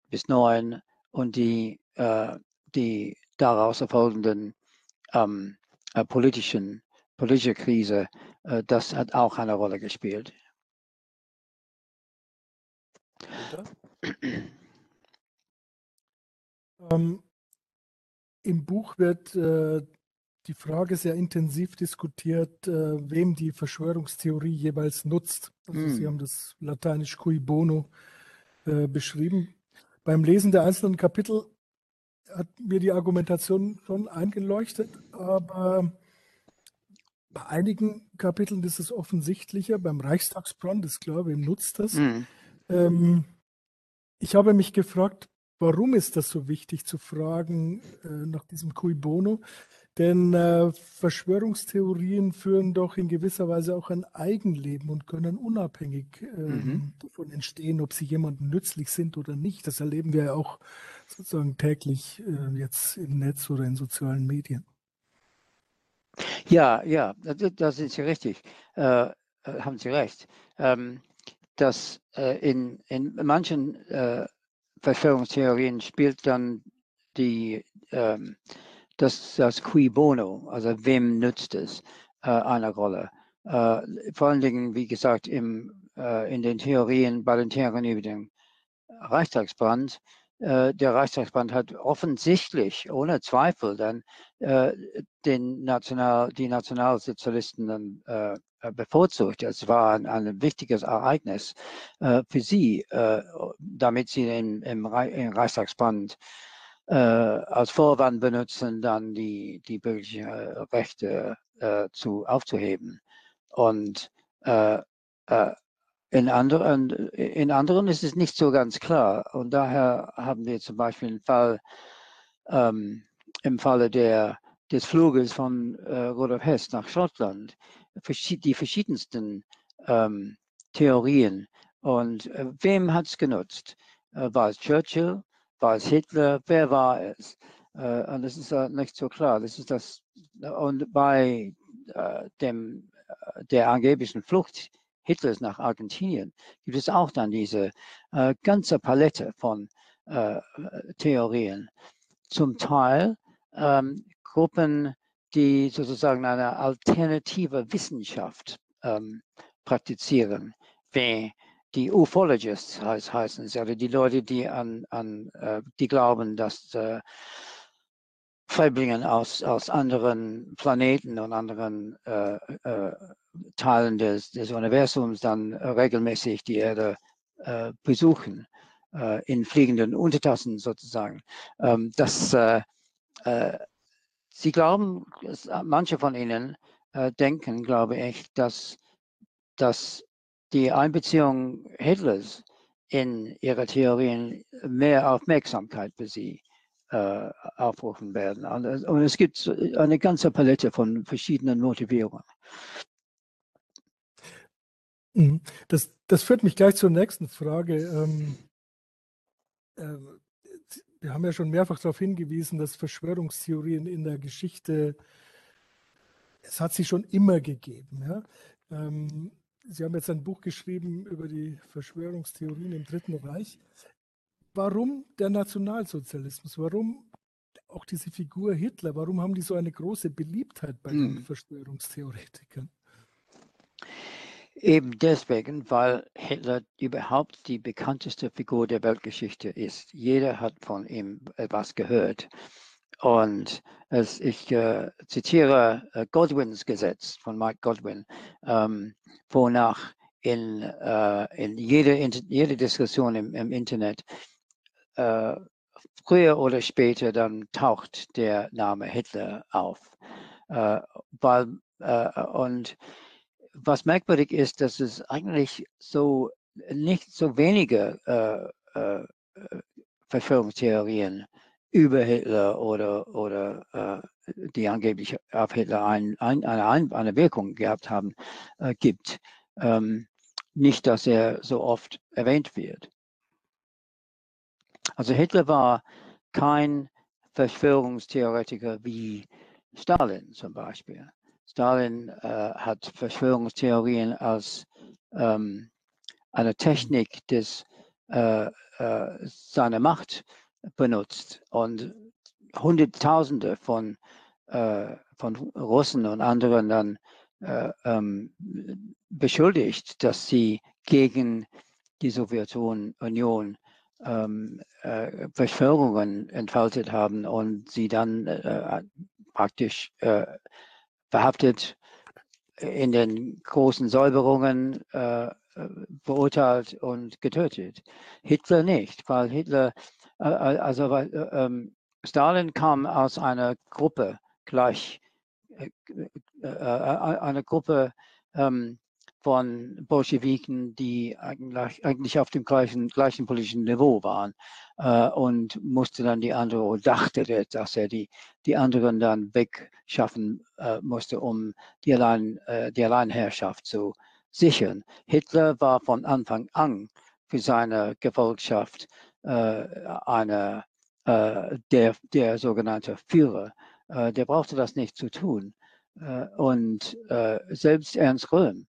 [SPEAKER 2] bis 2009 und die, äh, die daraus erfolgenden ähm, äh, politischen politische Krise, das hat auch eine Rolle gespielt.
[SPEAKER 1] Ähm, Im Buch wird äh, die Frage sehr intensiv diskutiert, äh, wem die Verschwörungstheorie jeweils nutzt. Also mm. Sie haben das lateinisch cui bono äh, beschrieben. Beim Lesen der einzelnen Kapitel hat mir die Argumentation schon eingeleuchtet, aber bei einigen Kapiteln ist es offensichtlicher. Beim Reichstagsbrand ist klar, wem nutzt das? Mm. Ähm, ich habe mich gefragt, warum ist das so wichtig zu fragen äh, nach diesem Cui Bono? Denn äh, Verschwörungstheorien führen doch in gewisser Weise auch ein Eigenleben und können unabhängig äh, mhm. davon entstehen, ob sie jemandem nützlich sind oder nicht. Das erleben wir ja auch sozusagen täglich äh, jetzt im Netz oder in sozialen Medien.
[SPEAKER 2] Ja, ja, da sind Sie richtig, äh, äh, haben Sie recht. Ähm, dass äh, in, in manchen äh, Verschwörungstheorien spielt dann die, ähm, das, das Qui Bono, also wem nützt es, äh, eine Rolle. Äh, vor allen Dingen, wie gesagt, im, äh, in den Theorien, bei den Theorien über den Reichstagsbrand, äh, der Reichstagsbrand hat offensichtlich, ohne Zweifel, dann den National, die Nationalsozialisten dann äh, bevorzugt. Es war ein, ein wichtiges Ereignis äh, für sie, äh, damit sie im, im, im Reichstagsband äh, als Vorwand benutzen, dann die, die bürgerlichen äh, Rechte äh, zu, aufzuheben. Und in anderen, in anderen ist es nicht so ganz klar. Und daher haben wir zum Beispiel einen Fall ähm, im Falle der, des Fluges von Rudolf Hess nach Schottland die verschiedensten ähm, Theorien. Und äh, wem hat es genutzt? Äh, war es Churchill? War es Hitler? Wer war es? Äh, und das ist äh, nicht so klar. Das ist das. Und bei äh, dem, äh, der angeblichen Flucht Hitlers nach Argentinien gibt es auch dann diese ganze Palette von Theorien. Zum Teil ähm, Gruppen, die sozusagen eine alternative Wissenschaft ähm, praktizieren, wie die Ufologists heißt, heißen sie, also die Leute, die an, an äh, die glauben, dass äh, Freiblingen aus, aus anderen Planeten und anderen äh, äh Teilen des, des Universums dann regelmäßig die Erde äh, besuchen, äh, in fliegenden Untertassen sozusagen. Ähm, das Sie glauben, äh, manche von Ihnen äh, denken, glaube ich, dass, dass die Einbeziehung Hitlers in ihre Theorien mehr Aufmerksamkeit für sie äh, aufrufen werden. Und, es gibt eine ganze Palette von verschiedenen Motivierungen.
[SPEAKER 1] Mhm. Das, das führt mich gleich zur nächsten Frage. Ähm, äh, wir haben ja schon mehrfach darauf hingewiesen, dass Verschwörungstheorien in der Geschichte, es hat sie schon immer gegeben. Ja? Ähm, sie haben jetzt ein Buch geschrieben über die Verschwörungstheorien im Dritten Reich. Warum der Nationalsozialismus? Warum auch diese Figur Hitler? Warum haben die so eine große Beliebtheit bei hm. den Verschwörungstheoretikern?
[SPEAKER 2] Eben deswegen, weil Hitler überhaupt die bekannteste Figur der Weltgeschichte ist. Jeder hat von ihm etwas gehört. Und es, ich äh, zitiere äh, Godwins Gesetz von Mike Godwin, ähm, wonach in, äh, in jeder, jede Diskussion im, im Internet äh, früher oder später dann taucht der Name Hitler auf. Äh, weil, äh, und was merkwürdig ist, dass es eigentlich so nicht so wenige äh, äh, Verschwörungstheorien über Hitler oder, oder äh, die angeblich auf Hitler ein, ein, eine, eine Wirkung gehabt haben, gibt. Ähm, nicht, dass er so oft erwähnt wird. Also Hitler war kein Verschwörungstheoretiker wie Stalin zum Beispiel. Stalin äh, hat Verschwörungstheorien als ähm, eine Technik des äh, äh, seiner Macht benutzt und Hunderttausende von, äh, von Russen und anderen dann äh, ähm, beschuldigt, dass sie gegen die Sowjetunion ähm, äh, Verschwörungen entfaltet haben und sie dann äh, praktisch äh, verhaftet in den großen Säuberungen äh, beurteilt und getötet. Hitler nicht, weil Hitler, äh, äh also weil, äh, ähm, Stalin kam aus einer Gruppe gleich, äh, äh, eine Gruppe ähm, von Bolschewiken, die eigentlich, eigentlich auf dem gleichen, gleichen politischen Niveau waren äh, und musste dann die andere oder dachte, dass er die, die anderen dann wegschaffen äh, musste, um die, Allein, äh, die Alleinherrschaft zu sichern. Hitler war von Anfang an für seine Gefolgschaft äh, eine, äh, der, der sogenannte Führer. Äh, der brauchte das nicht zu tun. und selbst Ernst Röhm,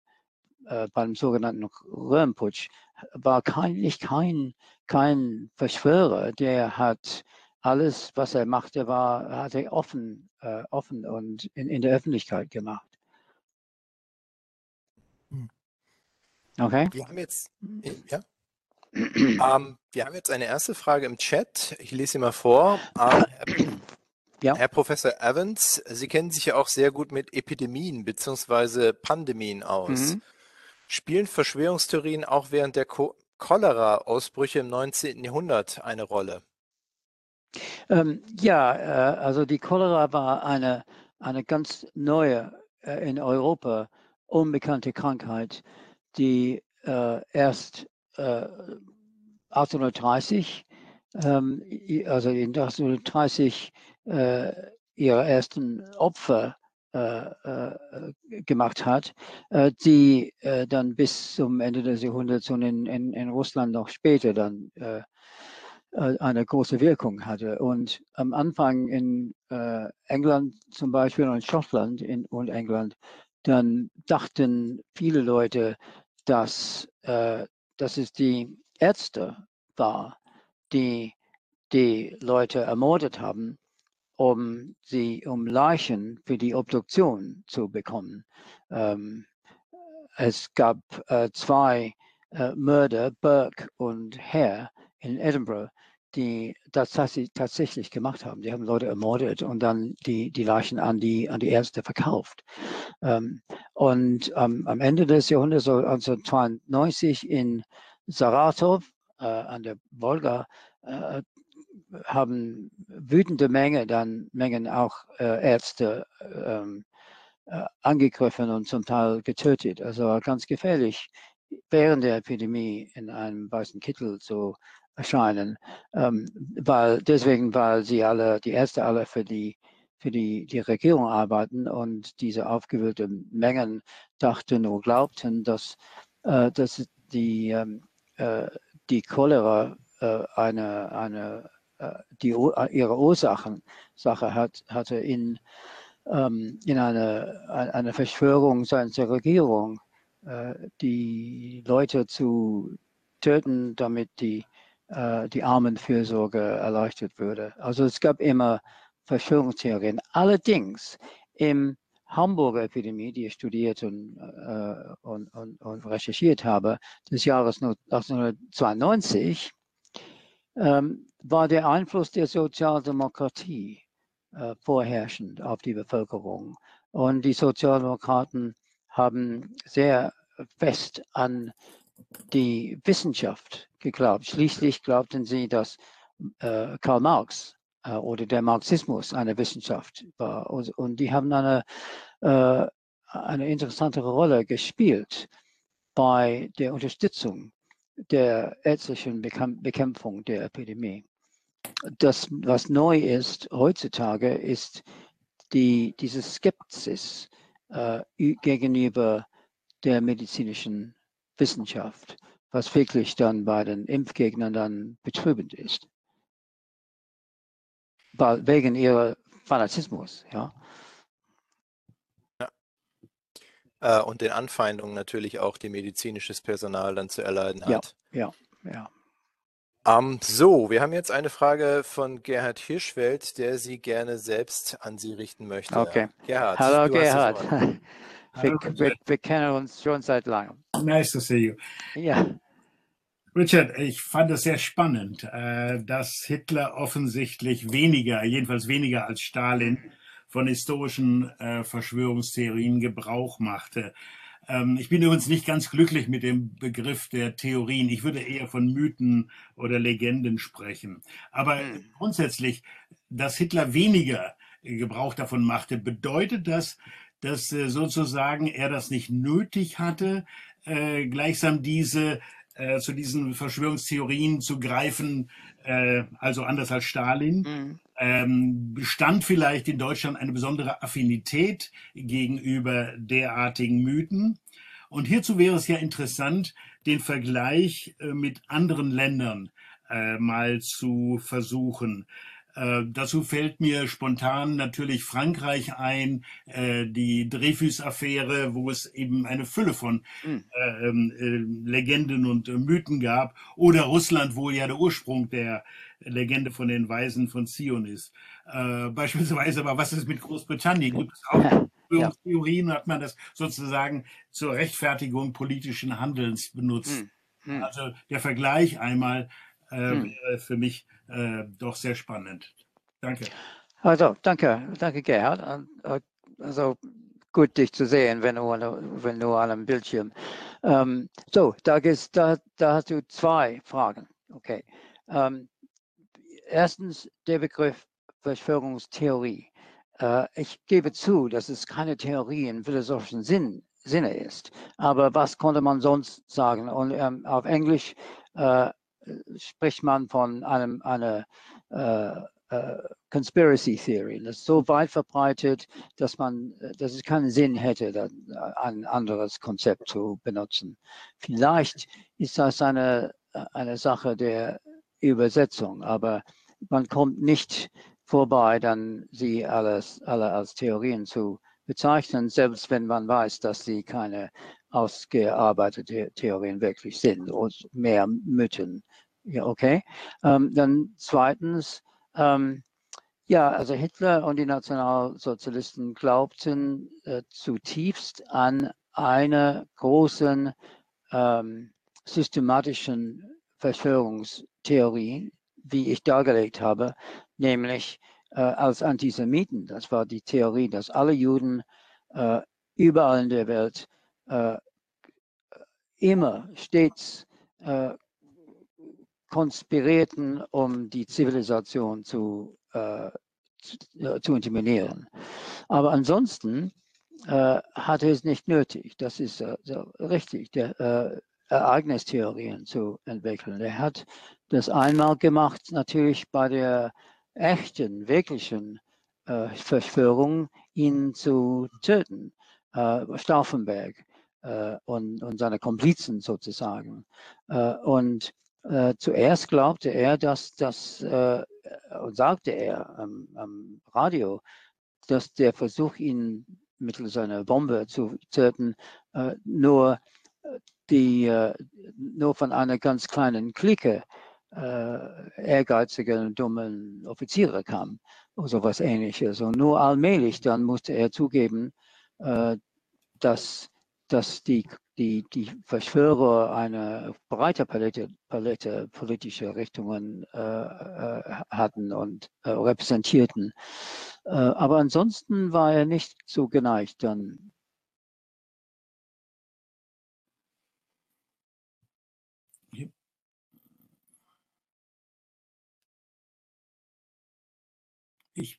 [SPEAKER 2] äh, beim sogenannten Röhmputsch war kein, nicht kein, kein Verschwörer, der hat alles, was er machte, war, hat er offen, äh, offen und in, in der Öffentlichkeit gemacht.
[SPEAKER 3] Hm. Okay. Wir haben jetzt, ja. ähm, wir haben jetzt eine erste Frage im Chat. Ich lese sie mal vor. Ähm, ja. Herr Professor Evans, Sie kennen sich ja auch sehr gut mit Epidemien bzw. Pandemien aus. Mhm. Spielen Verschwörungstheorien auch während der Cholera-Ausbrüche im 19. Jahrhundert eine Rolle?
[SPEAKER 2] Ähm, ja, äh, also die Cholera war eine, eine ganz neue, äh, in Europa unbekannte Krankheit, die äh, erst 1830, äh, ähm, also in 1830 äh, ihre ersten Opfer gemacht hat, äh, die dann bis zum Ende des Jahrhunderts und in, in, in Russland noch später dann eine große Wirkung hatte. Und am Anfang in äh, England zum Beispiel und Schottland in, und England, dann dachten viele Leute, dass, äh, dass es die Ärzte war, die die Leute ermordet haben um sie, um Leichen für die Obduktion zu bekommen. Ähm, es gab äh, zwei äh, Mörder, Burke und Hare in Edinburgh, die das tatsächlich gemacht haben. Die haben Leute ermordet und dann die, die Leichen an die, an die Ärzte verkauft. Ähm, und ähm, am Ende des Jahrhunderts, so 1992 in Saratov äh, an der Wolga, äh, haben wütende Menge dann Mengen auch äh, Ärzte ähm, äh, angegriffen und zum Teil getötet. Also ganz gefährlich, während der Epidemie in einem weißen Kittel zu erscheinen, ähm, weil deswegen, weil sie alle, die Ärzte alle für die für die, die Regierung arbeiten und diese aufgewühlten Mengen dachten und glaubten, dass, äh, dass die, ähm, äh, die Cholera äh, eine, eine die, äh, ihre Ursachen Sache hat, hatte in, ähm, in eine, eine Verschwörung seiner Regierung, äh, die Leute zu töten, damit die, äh, die Armenfürsorge erleichtert würde. Also es gab immer Verschwörungstheorien. Allerdings im Hamburger Epidemie, die ich studiert und, äh, und, und, und recherchiert habe, des Jahres 1992, ähm, war der Einfluss der Sozialdemokratie äh, vorherrschend auf die Bevölkerung. Und die Sozialdemokraten haben sehr fest an die Wissenschaft geglaubt. Schließlich glaubten sie, dass äh, Karl Marx äh, oder der Marxismus eine Wissenschaft war. Und, und die haben eine, äh, eine interessantere Rolle gespielt bei der Unterstützung der ärztlichen Bekämpfung der Epidemie. Das, was neu ist heutzutage, ist die, diese Skepsis äh, gegenüber der medizinischen Wissenschaft, was wirklich dann bei den Impfgegnern dann betrübend ist. Weil, wegen ihrer Fanatismus, ja.
[SPEAKER 3] ja. Äh, und den Anfeindungen natürlich auch, die medizinisches Personal dann zu erleiden hat.
[SPEAKER 2] Ja, ja, ja.
[SPEAKER 3] Um, so, wir haben jetzt eine Frage von Gerhard Hirschfeld, der sie gerne selbst an Sie richten möchte.
[SPEAKER 2] Okay.
[SPEAKER 3] Gerhard.
[SPEAKER 2] Hallo Gerhard. Wir, wir, wir, kennen uns schon seit langem.
[SPEAKER 4] Nice to see you.
[SPEAKER 2] Ja.
[SPEAKER 4] Richard, ich fand es sehr spannend, äh, dass Hitler offensichtlich weniger, jedenfalls weniger als Stalin, von historischen äh, Verschwörungstheorien Gebrauch machte. Ähm, ich bin übrigens nicht ganz glücklich mit dem Begriff der Theorien. Ich würde eher von Mythen oder Legenden sprechen. Aber hm. grundsätzlich, dass Hitler weniger Gebrauch davon machte, bedeutet das, dass äh, sozusagen er das nicht nötig hatte, äh, gleichsam diese äh, zu diesen Verschwörungstheorien zu greifen, also anders als Stalin. Ähm, bestand vielleicht in Deutschland eine besondere Affinität gegenüber derartigen Mythen. Und hierzu wäre es ja interessant, den Vergleich äh, mit anderen Ländern äh, mal zu versuchen. Äh, dazu fällt mir spontan natürlich Frankreich ein, äh, die Dreyfus-Affäre, wo es eben eine Fülle von mhm. äh, Legenden und Mythen gab, oder Russland, wo ja der Ursprung der Legende von den Weisen von Zion ist. Äh, beispielsweise, aber was ist mit Großbritannien? Gibt es auch Theorien, hat man das sozusagen zur Rechtfertigung politischen Handelns benutzt. Mhm. Also der Vergleich einmal hm. wäre für mich äh, doch sehr spannend. Danke.
[SPEAKER 2] Also, danke, danke Gerhard. Äh, also gut, dich zu sehen, wenn du, wenn du an einem Bildschirm. Ähm, so, da, da, da hast du zwei Fragen. Okay. Ähm, erstens der Begriff Verschwörungstheorie. Äh, ich gebe zu, dass es keine Theorie im philosophischen Sinn, Sinne ist. Aber was konnte man sonst sagen? Und ähm, auf Englisch äh, spricht man von einem, einer äh, äh, Conspiracy Theory. Das ist so weit verbreitet, dass man, dass es keinen Sinn hätte, dann ein anderes Konzept zu benutzen. Vielleicht ist das eine, eine Sache der Übersetzung, aber man kommt nicht vorbei, dann sie alles, alle als Theorien zu bezeichnen, selbst wenn man weiß, dass sie keine ausgearbeitete Theorien wirklich sind und mehr Mythen. Ja, okay. Ähm, dann zweitens, ähm, ja, also Hitler und die Nationalsozialisten glaubten äh, zutiefst an einer großen ähm, systematischen Verschwörungstheorie, wie ich dargelegt habe, nämlich äh, als Antisemiten. Das war die Theorie, dass alle Juden äh, überall in der Welt immer stets äh, konspirierten, um die Zivilisation zu, äh, zu, äh, zu, intervenieren. Aber ansonsten äh, hatte es nicht nötig, das ist äh, richtig, der, äh, Ereignistheorien zu entwickeln. Er hat das einmal gemacht, natürlich bei der echten, wirklichen äh, Verschwörung, ihn zu töten. Stauffenberg und, und seine Komplizen sozusagen. und äh, zuerst glaubte er, dass das, äh, und sagte er am, am, Radio, dass der Versuch, ihn mittels einer Bombe zu töten, äh, nur, äh, die, äh, nur von einer ganz kleinen Clique äh, ehrgeizigen, dummen Offiziere kam oder sowas ähnliches. Und nur allmählich dann musste er zugeben, dass, dass die die, die Verschwörer eine breite Palette, Palette politischer Richtungen äh, äh, hatten und äh, repräsentierten. Äh, aber ansonsten war er nicht so geneigt, dann
[SPEAKER 4] Ich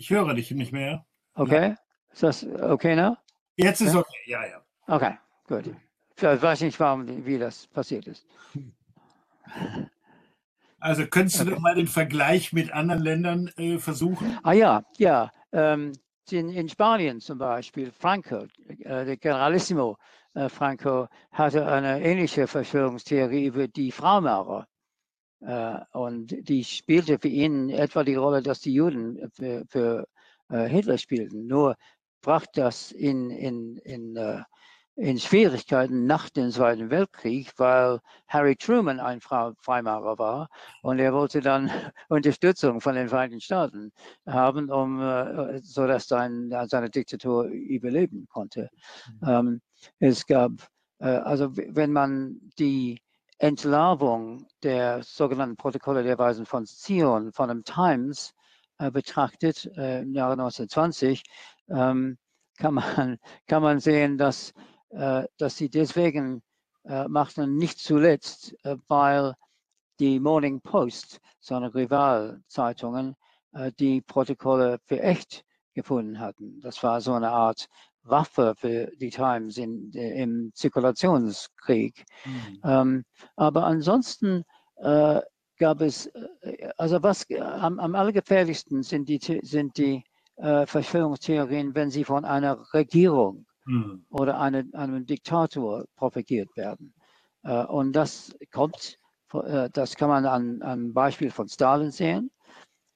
[SPEAKER 4] Ich höre dich nicht mehr.
[SPEAKER 2] Okay. Ist das okay now?
[SPEAKER 4] Jetzt ist okay, ja, ja.
[SPEAKER 2] Okay, gut. weiß nicht, warum, wie das passiert ist.
[SPEAKER 4] Also könntest du okay. mal den Vergleich mit anderen Ländern äh, versuchen?
[SPEAKER 2] Ah ja, ja. Ähm, in, in, Spanien zum Beispiel, Franco, äh, der Generalissimo äh, Franco, hatte eine ähnliche Verschwörungstheorie über die Freimaurer. Äh, und die spielte für ihn etwa die Rolle, dass die Juden für, für äh, Hitler spielten. Nur brachte das in, in, in äh, in Schwierigkeiten nach dem Zweiten Weltkrieg, weil Harry Truman ein Freimaurer war und er wollte dann Unterstützung von den Vereinigten Staaten haben, um äh, so dass sein, seine Diktatur überleben konnte. Mhm. Ähm, es gab also wenn man die Entlarvung der sogenannten Protokolle der Weisen von Zion von dem Times äh, betrachtet äh, im Jahre 1920, ähm, kann man, kann man sehen, dass äh, dass sie deswegen äh, machten, nicht zuletzt, äh, weil die Morning Post, so eine Rivalzeitungen, die Protokolle für echt gefunden hatten. Das war so eine Art Waffe für die Times in, im Zirkulationskrieg. Mhm. Ähm, aber ansonsten äh, gab es, also was am, am allergefährlichsten sind die, sind die äh, Verschwörungstheorien, wenn sie von einer Regierung mhm. oder eine, einem Diktator propagiert werden. Äh, und das kommt, äh, das kann man an, am Beispiel von Stalin sehen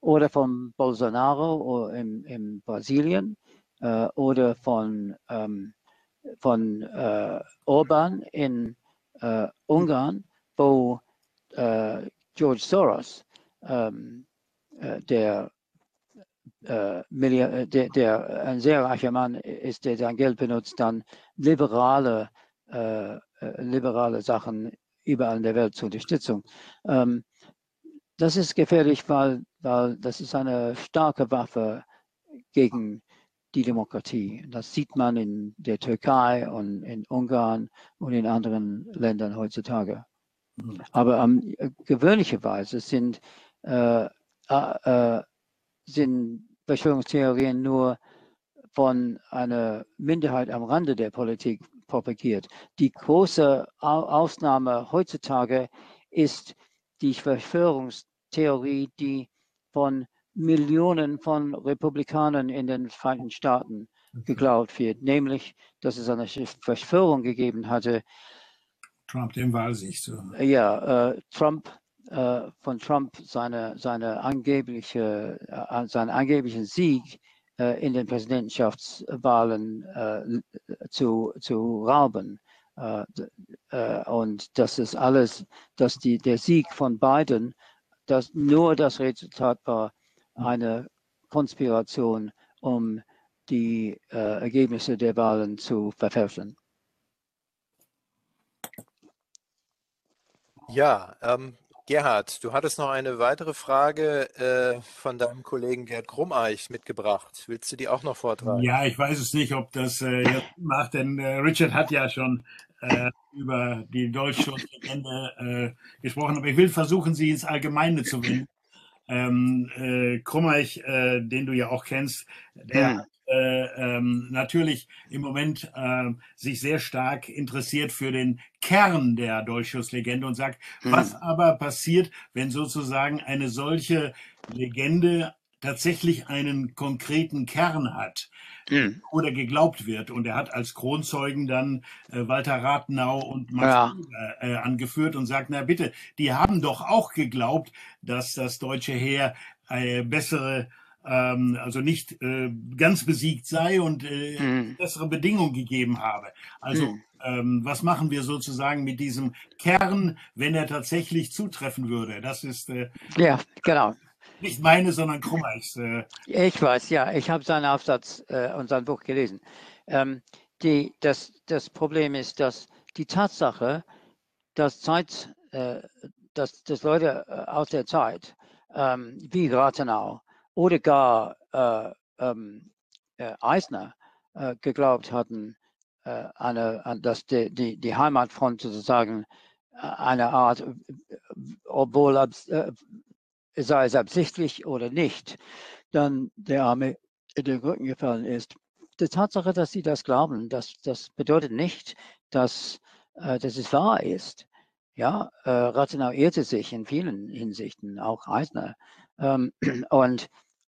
[SPEAKER 2] oder von Bolsonaro in, in Brasilien äh, oder von, ähm, von äh, Orban in äh, Ungarn, wo äh, George Soros, ähm, der äh, äh, der, der, ein sehr reicher Mann ist, der sein Geld benutzt, dann liberale, äh, äh, liberale Sachen überall in der Welt zur Unterstützung. Ähm, das ist gefährlich, weil, weil das ist eine starke Waffe gegen die Demokratie. Das sieht man in der Türkei und in Ungarn und in anderen Ländern heutzutage. Mhm. Aber ähm, gewöhnlicherweise sind, äh, äh, sind Verschwörungstheorien nur von einer Minderheit am Rande der Politik propagiert. Die große Ausnahme heutzutage ist die Verschwörungstheorie, die von Millionen von Republikanern in den Vereinigten Staaten geglaubt wird, nämlich, dass es eine Verschwörung gegeben hatte.
[SPEAKER 4] Trump, dem Wahlsieg so.
[SPEAKER 2] Ja, äh, Trump äh, von Trump seine, seine angebliche, äh, seinen angeblichen Sieg äh, in den Präsidentschaftswahlen zu, zu rauben. und das ist alles, dass die, der Sieg von Biden, dass nur das Resultat war eine Konspiration, um die Ergebnisse der Wahlen zu verfälschen.
[SPEAKER 3] Ja, ähm, Gerhard, du hattest noch eine weitere Frage äh, von deinem Kollegen Gerd Krummeich mitgebracht. Willst du die auch noch vortragen?
[SPEAKER 4] Ja, ich weiß es nicht, ob das äh, jetzt macht, denn äh, Richard hat ja schon äh, über die Deutschlandlegende äh, gesprochen, aber ich will versuchen, sie ins Allgemeine zu wenden. Ähm, äh, Krummeich, äh, den du ja auch kennst, der hm äh, ähm, natürlich im Moment äh, sich sehr stark interessiert für den Kern der Dolchus-Legende und sagt, mhm. was aber passiert, wenn sozusagen eine solche Legende tatsächlich einen konkreten Kern hat mhm. oder geglaubt wird. Und er hat als Kronzeugen dann äh, Walter Rathenau und Max ja. äh, angeführt und sagt, na bitte, die haben doch auch geglaubt, dass das deutsche Heer eine bessere ähm, also nicht äh, ganz besiegt sei und äh, mhm. bessere Bedingungen gegeben habe. Also mhm. ähm, was machen wir sozusagen mit diesem Kern, wenn er tatsächlich zutreffen würde? Das ist
[SPEAKER 2] äh, ja genau
[SPEAKER 4] nicht meine, sondern Krummeichs. Äh.
[SPEAKER 2] Ich weiß, ja, ich habe seinen Aufsatz äh, und sein Buch gelesen. Ähm, die, das, das Problem ist, dass die Tatsache, dass Zeit, äh, dass, dass Leute äh, aus der Zeit, ähm, wie Rathenau, oder gar äh, ähm, äh, Eisner geglaubt hatten, eine, dass die, die, die Heimatfront sozusagen eine Art, obwohl sei es absichtlich oder nicht, dann der Armee in den Rücken gefallen ist. Die Tatsache, dass sie das glauben, das, das bedeutet nicht, dass äh, dass es wahr ist. Ja, äh, Rathenau irrte sich in vielen Hinsichten, auch Eisner. Ähm, und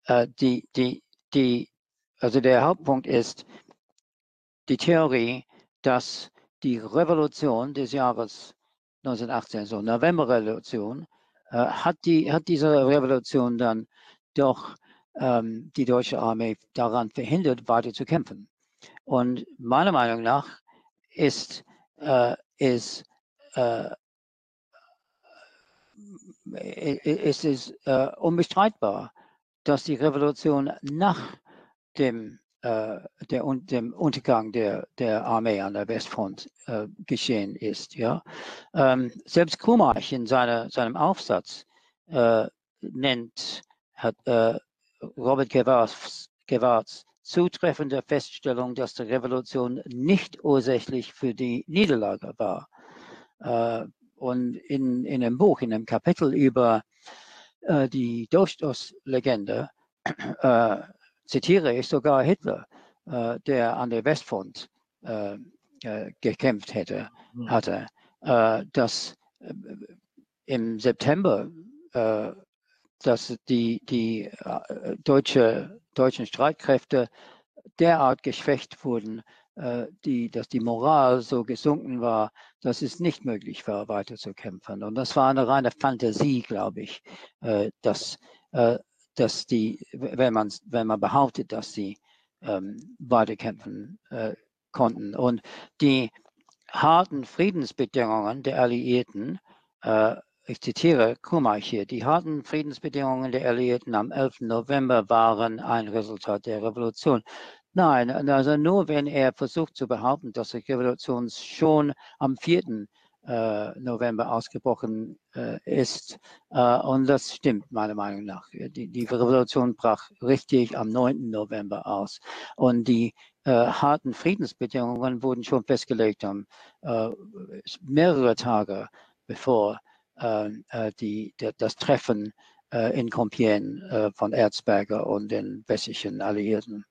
[SPEAKER 2] äh, die, die, die, also der Hauptpunkt ist die Theorie, dass die Revolution des Jahres 1918, so Novemberrevolution, äh, hat, die, hat diese Revolution dann doch ähm, die deutsche Armee daran verhindert, weiter zu kämpfen. Und meiner Meinung nach ist, äh, ist, äh, ist es äh, unbestreitbar, dass die Revolution nach dem, äh, der, dem Untergang der, der Armee an der Westfront äh, geschehen ist. Ja? Ähm, selbst Kumach in seiner, seinem Aufsatz äh, nennt, hat äh, Robert Gewarts zutreffende Feststellung, dass die Revolution nicht ursächlich für die Niederlage war. Äh, und in, in einem Buch, in einem Kapitel über äh, die Durchstoßlegende, äh, zitiere ich sogar Hitler, äh, der an der Westfront äh, äh, gekämpft hätte, hm. hatte, dass im September dass die, die deutsche, deutschen Streitkräfte derart geschwächt wurden, die, dass die Moral so gesunken war, dass es nicht möglich war, weiter zu kämpfen. Und das war eine reine Fantasie, glaube ich, dass, dass die, wenn man, wenn man behauptet, dass sie ähm, weiterkämpfen äh, konnten. Und die harten Friedensbedingungen der Alliierten äh, ich zitiere Kumar hier, die harten Friedensbedingungen der Alliierten am 11. November waren ein Resultat der Revolution. Nein, also nur wenn er versucht zu behaupten, dass die Revolution schon am 4. Äh, November ausgebrochen äh, ist. Äh, und das stimmt meiner Meinung nach. Die, die Revolution brach richtig am 9. November aus. Und die harten Friedensbedingungen wurden schon festgelegt um, mehrere Tage bevor äh, die, der, das Treffen äh, in Compiègne äh, von Erzberger und den westlichen Alliierten.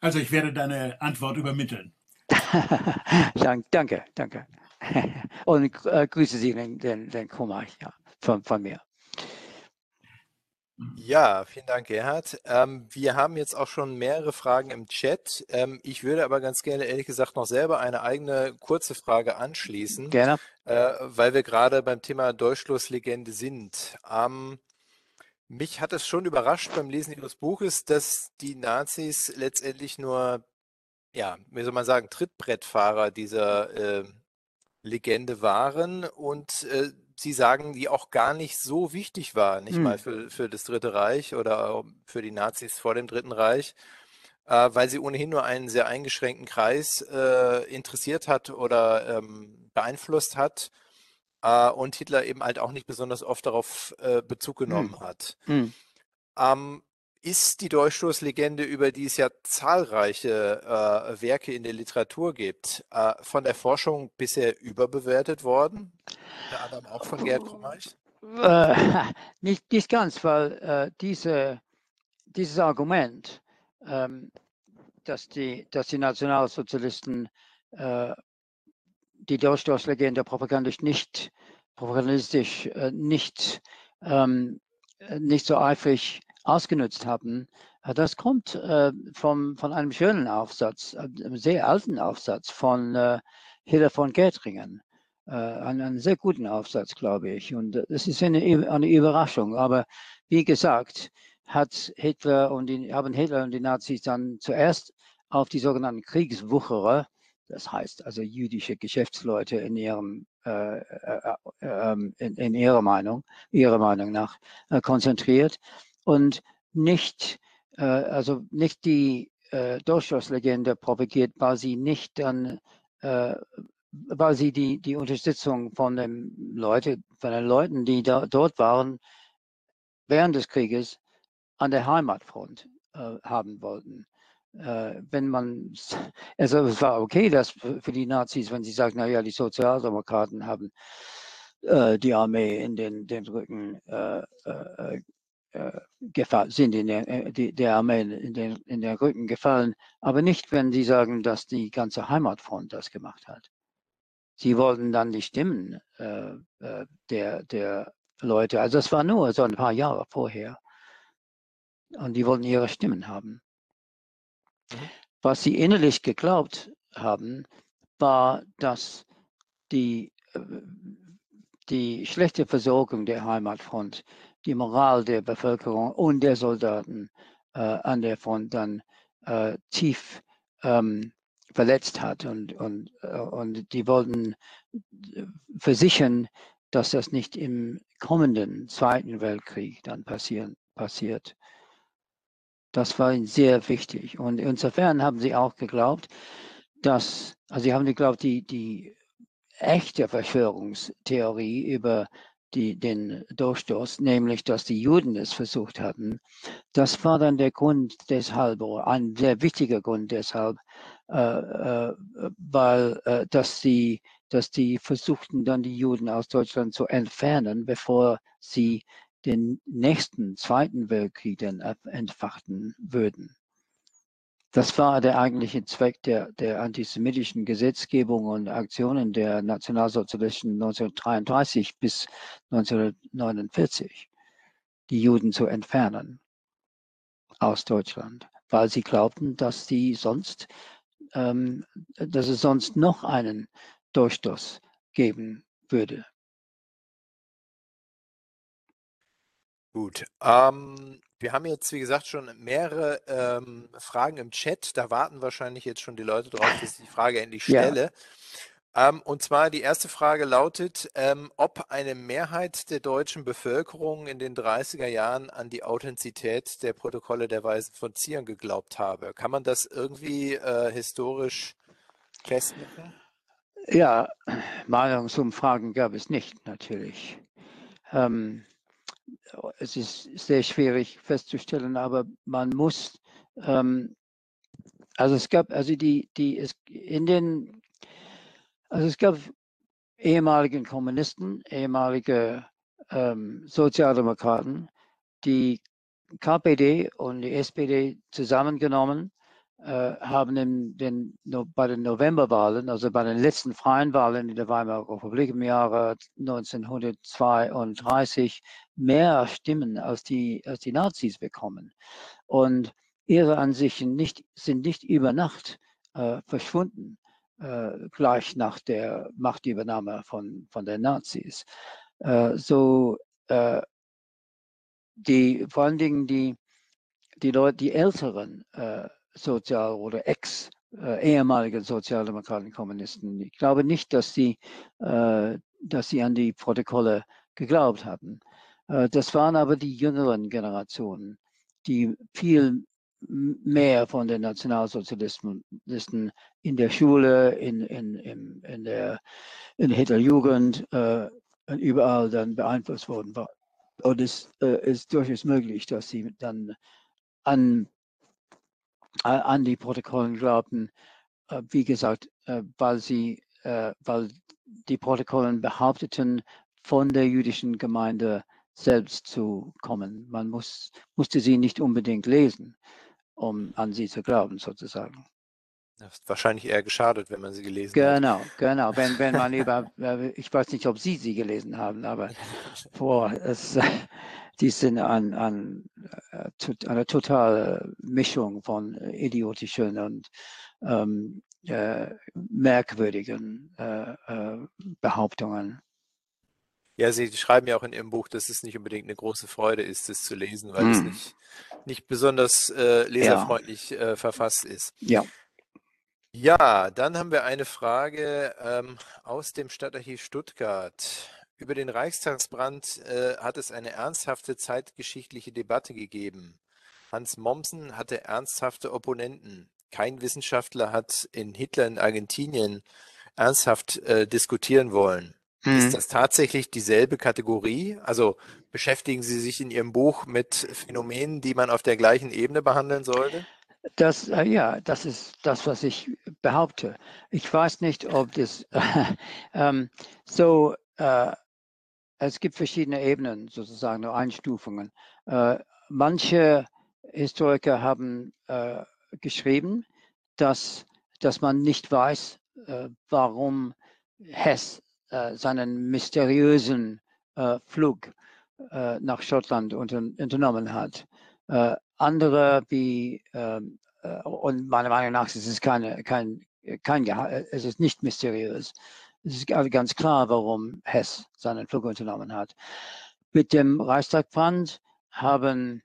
[SPEAKER 4] Also ich werde deine Antwort übermitteln.
[SPEAKER 2] danke, danke. Und äh, grüße Sie den, den, den Kumar ja, von, von mir.
[SPEAKER 3] Ja, vielen Dank, Gerhard. Ähm, wir haben jetzt auch schon mehrere Fragen im Chat. Ähm, ich würde aber ganz gerne, ehrlich gesagt, noch selber eine eigene kurze Frage anschließen.
[SPEAKER 2] Gerne.
[SPEAKER 3] Äh, weil wir gerade beim Thema Deutschschlusslegende sind. Ähm, mich hat es schon überrascht beim Lesen Ihres Buches, dass die Nazis letztendlich nur, ja, wie soll man sagen, Trittbrettfahrer dieser äh, Legende waren und äh, Sie sagen, die auch gar nicht so wichtig war, nicht hm. mal für, für das Dritte Reich oder für die Nazis vor dem Dritten Reich, äh, weil sie ohnehin nur einen sehr eingeschränkten Kreis äh, interessiert hat oder ähm, beeinflusst hat äh, und Hitler eben halt auch nicht besonders oft darauf äh, Bezug hm. genommen hm. hat. Hm. Ähm, ist die Durchstoßlegende, über die es ja zahlreiche äh, Werke in der Literatur gibt, äh, von der Forschung bisher überbewertet worden? Unter anderem auch von Gerd Krummeich?
[SPEAKER 2] Äh, nicht, nicht ganz, weil äh, diese, dieses Argument, ähm, dass, die, dass die Nationalsozialisten äh, die Durchstoßlegende propagandistisch nicht, propagandistisch äh, nicht, ähm, nicht so eifrig ausgenutzt haben. Äh, das kommt äh, vom, von einem schönen Aufsatz, äh, einem sehr alten Aufsatz von äh, Hiller von Gärtringen. Äh, einen, einen, sehr guten Aufsatz, glaube ich. Und es ist eine, eine Überraschung. Aber wie gesagt, hat Hitler und die, haben Hitler und die Nazis dann zuerst auf die sogenannten Kriegswucherer, das heißt also jüdische Geschäftsleute in ihrem äh, äh, ähm, in, in, ihrer Meinung, ihrer Meinung nach konzentriert und nicht, äh, also nicht die äh, Durchstoßlegende propagiert, weil sie nicht dann, äh, weil sie die, die Unterstützung von den Leute, von den Leuten, die da, dort waren, während des Krieges an der Heimatfront äh, haben wollten. Äh, wenn man, also es war okay, dass für die Nazis, wenn sie sagen, naja, die Sozialdemokraten haben äh, die Armee in den, den Rücken äh, äh, sind in der, äh, die, der Armee in den, in den Rücken gefallen, aber nicht, wenn sie sagen, dass die ganze Heimatfront das gemacht hat. sie wollten dann die Stimmen äh, äh, der, der Leute, also das war nur so ein paar Jahre vorher. Und die wollten ihre Stimmen haben. Mhm. Was sie innerlich geglaubt haben, war, dass die, die schlechte Versorgung der Heimatfront, die Moral der Bevölkerung und der Soldaten äh, an der Front dann äh, tief ähm, verletzt hat. Und, und, äh, und die wollten äh, versichern, dass das nicht im kommenden Zweiten Weltkrieg dann passieren, passiert. Das war ihnen sehr wichtig. Und insofern haben sie auch geglaubt, dass, also sie haben geglaubt, die, die echte Verschwörungstheorie über die, den Durchstoß, nämlich dass die Juden es versucht hatten, das war dann der Grund deshalb, oder ein sehr wichtiger Grund deshalb, äh, äh, weil äh, dass sie dass die versuchten dann die Juden aus Deutschland zu entfernen, bevor sie den nächsten Zweiten Weltkrieg dann entfachten würden. Das war der eigentliche Zweck der, der antisemitischen Gesetzgebung und Aktionen der Nationalsozialisten 1933 bis 1949, die Juden zu entfernen aus Deutschland, weil sie glaubten, dass sie sonst, ähm, dass es sonst noch einen Durchstoß geben würde.
[SPEAKER 3] Gut. Ähm, wir haben jetzt, wie gesagt, schon mehrere ähm, Fragen im Chat. Da warten wahrscheinlich jetzt schon die Leute drauf, dass ich die Frage endlich stelle. Ja. Ähm, und zwar die erste Frage lautet, ähm, ob eine Mehrheit der deutschen Bevölkerung in den 30er Jahren an die Authentizität der Protokolle der Weisen von Zion geglaubt habe. Kann man das irgendwie äh, historisch festmachen?
[SPEAKER 2] Ja, Meinungsumfragen gab es nicht, natürlich. Ähm, es ist sehr schwierig festzustellen, aber man muss, ähm, also es gab, also die, die, es in den, also es gab ehemaligen Kommunisten, ehemalige ähm, Sozialdemokraten, die KPD und die SPD zusammengenommen haben in den, bei den Novemberwahlen, also bei den letzten freien Wahlen in der Weimarer Republik im Jahre 1932 mehr Stimmen als die, als die Nazis bekommen. Und ihre Ansichten nicht, sind nicht über Nacht äh, verschwunden, äh, gleich nach der Machtübernahme von, von den Nazis. Äh, so äh, die, vor allen Dingen die, die Leute, die Älteren, äh, Sozial- oder ex äh, ehemalige Sozialdemokraten, Kommunisten. Ich glaube nicht, dass sie, äh, dass sie an die Protokolle geglaubt hatten. Äh, das waren aber die jüngeren Generationen, die viel mehr von den Nationalsozialisten in der Schule, in, in, in, in der, in Hitlerjugend, äh, überall dann beeinflusst worden waren. Und es äh, ist durchaus möglich, dass sie dann an an die Protokollen glaubten, äh, wie gesagt, äh, weil sie, äh, weil die Protokollen behaupteten, von der jüdischen Gemeinde selbst zu kommen. Man muss, musste sie nicht unbedingt lesen, um an sie zu glauben, sozusagen.
[SPEAKER 3] Das ist wahrscheinlich eher geschadet, wenn man sie gelesen
[SPEAKER 2] genau, hat. Genau, genau. Wenn, wenn man über, ich weiß nicht, ob Sie sie gelesen haben, aber boah, es, die sind an, an äh, eine totale Mischung von idiotischen und ähm, äh, merkwürdigen äh, äh, Behauptungen.
[SPEAKER 3] Ja, Sie schreiben ja auch in Ihrem Buch, dass es nicht unbedingt eine große Freude ist, es zu lesen, weil hm. es nicht, nicht besonders äh, leserfreundlich ja. Äh, verfasst ist.
[SPEAKER 2] Ja.
[SPEAKER 3] Ja, dann haben wir eine Frage ähm, aus dem Stadtarchiv Stuttgart. Über den Reichstagsbrand äh, hat es eine ernsthafte zeitgeschichtliche Debatte gegeben. Hans Mommsen hatte ernsthafte Opponenten. Kein Wissenschaftler hat in Hitler in Argentinien ernsthaft äh, diskutieren wollen. Mhm. Ist das tatsächlich dieselbe Kategorie? Also beschäftigen Sie sich in Ihrem Buch mit Phänomenen, die man auf der gleichen Ebene behandeln sollte?
[SPEAKER 2] Das, äh, ja, das ist das, was ich behaupte. Ich weiß nicht, ob das äh, ähm, so, äh, es gibt verschiedene Ebenen, sozusagen, nur Einstufungen. Äh, manche Historiker haben äh, geschrieben, dass, dass man nicht weiß, äh, warum Hess äh, seinen mysteriösen äh, Flug äh, nach Schottland unter, unternommen hat. Andere wie, ähm, äh, und meiner Meinung nach ist es keine, kein, kein es ist nicht mysteriös. Es ist ganz klar, warum Hess seinen Flug unternommen hat. Mit dem Reichstagbrand haben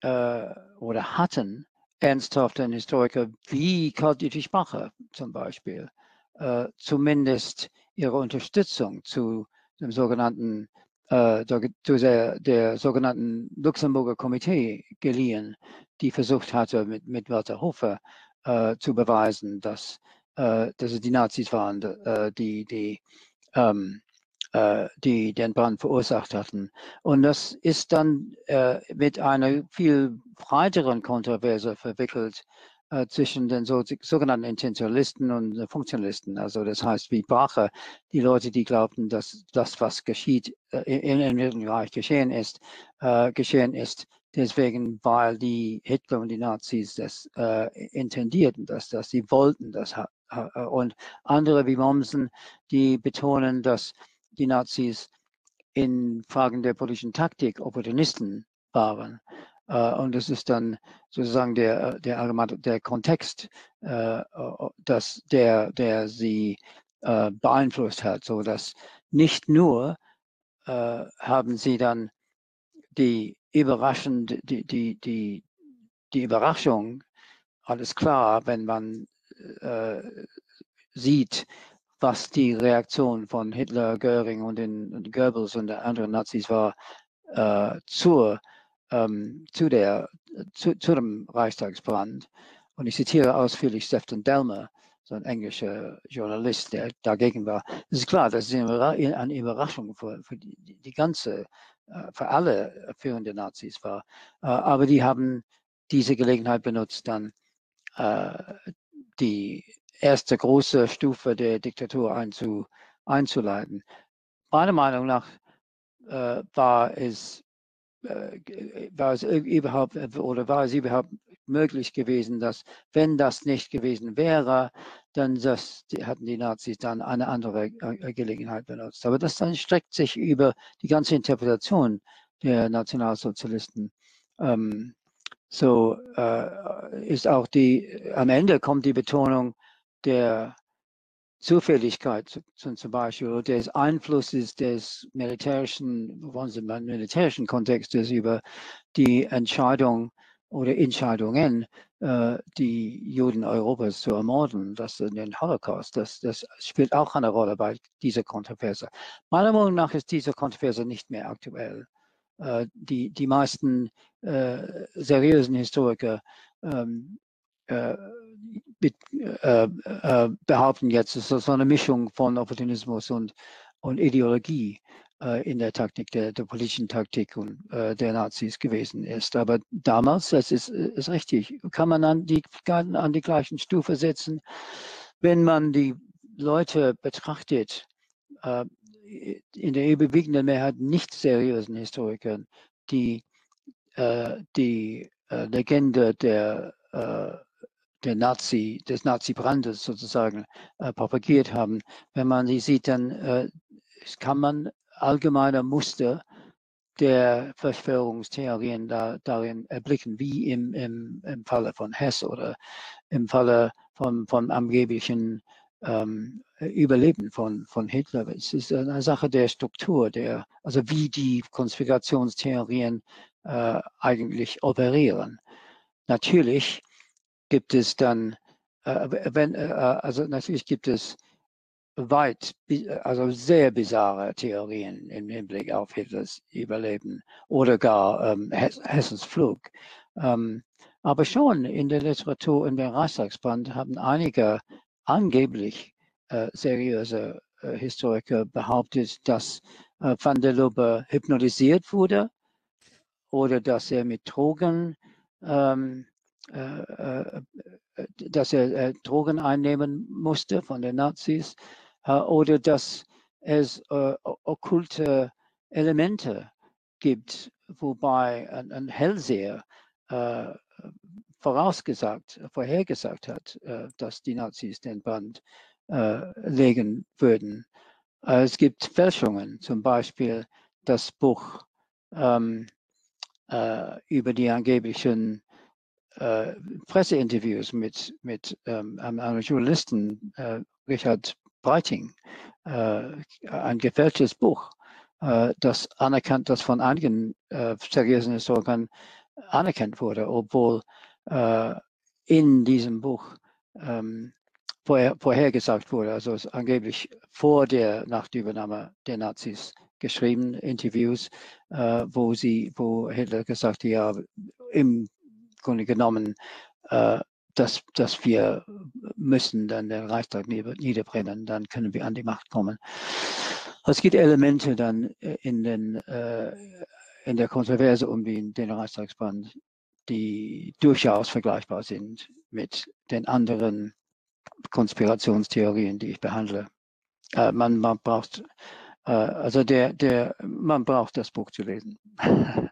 [SPEAKER 2] äh, oder hatten ernsthafte Historiker wie Karl Dietrich Bacher zum Beispiel äh, zumindest ihre Unterstützung zu dem sogenannten äh, der, der, der, sogenannten Luxemburger Komitee geliehen, die versucht hatte, mit, mit Walter Hofer äh, zu beweisen, dass, äh, dass es die Nazis waren, äh, die, die, ähm, äh, die den Brand verursacht hatten. Und das ist dann äh, mit einer viel breiteren Kontroverse verwickelt, äh, zwischen den so, sogenannten Intentionalisten und Funktionalisten. Also das heißt, wie Brache, die Leute, die glaubten, dass das, was geschieht, in, in Reich geschehen ist, geschehen ist, deswegen, weil die Hitler und die Nazis das äh, intendierten, dass, dass sie wollten das. Und andere wie Mommsen, die betonen, dass die Nazis in Fragen der politischen Taktik Opportunisten waren. Äh, und es ist dann sozusagen der, der allgemeine, der Kontext, äh, dass der, der sie äh, beeinflusst hat, so dass nicht nur haben sie dann die überraschende, die, die, die, die Überraschung, alles klar, wenn man äh, sieht, was die Reaktion von Hitler, Göring und den Goebbels und der anderen Nazis war äh, zur ähm, zu, der, zu, zu, dem Reichstagsbrand. Und ich zitiere ausführlich Stefan Delmer, so ein englischer Journalist, der dagegen war. Es ist klar, das ist eine Überraschung für, für die, die, ganze, äh, für alle führenden Nazis war. Äh, aber die haben diese Gelegenheit benutzt, dann äh, die erste große Stufe der Diktatur einzu, einzuleiten. Meiner Meinung nach war es äh, äh, war es überhaupt äh, oder war es überhaupt möglich gewesen, dass wenn das nicht gewesen wäre, dann das, die, hatten die Nazis dann eine andere Gelegenheit benutzt. Aber das dann streckt sich über die ganze Interpretation der Nationalsozialisten. Ähm, so äh, ist auch die, am Ende kommt die Betonung der Zufälligkeit zum Beispiel des Einflusses des militärischen, militärischen Kontextes über die Entscheidung oder Entscheidungen, äh, die Juden Europas zu ermorden, das den Holocaust, das, das spielt auch eine Rolle bei dieser Kontroverse. Meiner Meinung nach ist diese Kontroverse nicht mehr aktuell. Äh, die, die meisten äh, seriösen Historiker ähm, äh, behaupten jetzt, es ist so eine Mischung von Opportunismus und, und Ideologie in der Taktik, der, der politischen Taktik und, äh, der Nazis gewesen ist. Aber damals, das ist, ist richtig, kann man an die, an die gleichen Stufe setzen, wenn man die Leute betrachtet, äh, in der überwiegenden Mehrheit nicht seriösen Historikern, die die Legende der der Nazi, des Nazi-Brandes sozusagen äh, propagiert haben. Wenn man die sieht, dann äh, kann man allgemeine Muster der Verschwörungstheorien da, darin erblicken, wie im, im, im Falle von Hess oder im Falle von, von angeblichen ähm, Überleben von, von Hitler. Es ist eine Sache der Struktur, der, also wie die Konspirationstheorien äh, eigentlich operieren. Natürlich gibt es dann, äh, wenn, äh, also natürlich gibt es weit, also sehr bizarre Theorien im Hinblick auf Hitlers Überleben oder gar ähm, Hessens Flug. Ähm, aber schon in der Literatur, in der Reichstagsband haben einige angeblich äh, seriöse äh, Historiker behauptet, dass äh, Van der Lubbe hypnotisiert wurde oder dass er mit Drogen ähm, äh, äh, dass er äh, Drogen einnehmen musste von den Nazis oder dass es okkulte Elemente gibt, wobei ein, ein Hellseher vorausgesagt, vorhergesagt hat, dass die Nazis den Band äh, legen würden. Äh, es gibt Fälschungen, zum Beispiel das Buch ähm, äh, über die angeblichen äh, Presseinterviews mit, mit ähm, einem Journalisten, äh, Richard Breiting, äh, ein gefälschtes Buch, äh, das anerkannt, das von einigen äh, seriösen Historikern anerkannt wurde, obwohl in diesem Buch ähm, vorher, vorhergesagt wurde, also es angeblich vor der Nachtübernahme der Nazis geschrieben, Interviews, äh, wo sie, wo Hitler gesagt hat, ja, im Grunde genommen, äh, dass, dass wir müssen dann den Reichstag niederbrennen, dann können wir an die Macht kommen. Es gibt Elemente dann äh, in, den, äh, in der Kontroverse um den, den Reichstagsbrand, die durchaus vergleichbar sind mit den anderen Konspirationstheorien, die ich behandle. Äh, man, man braucht äh, also der, der, man braucht das Buch zu lesen.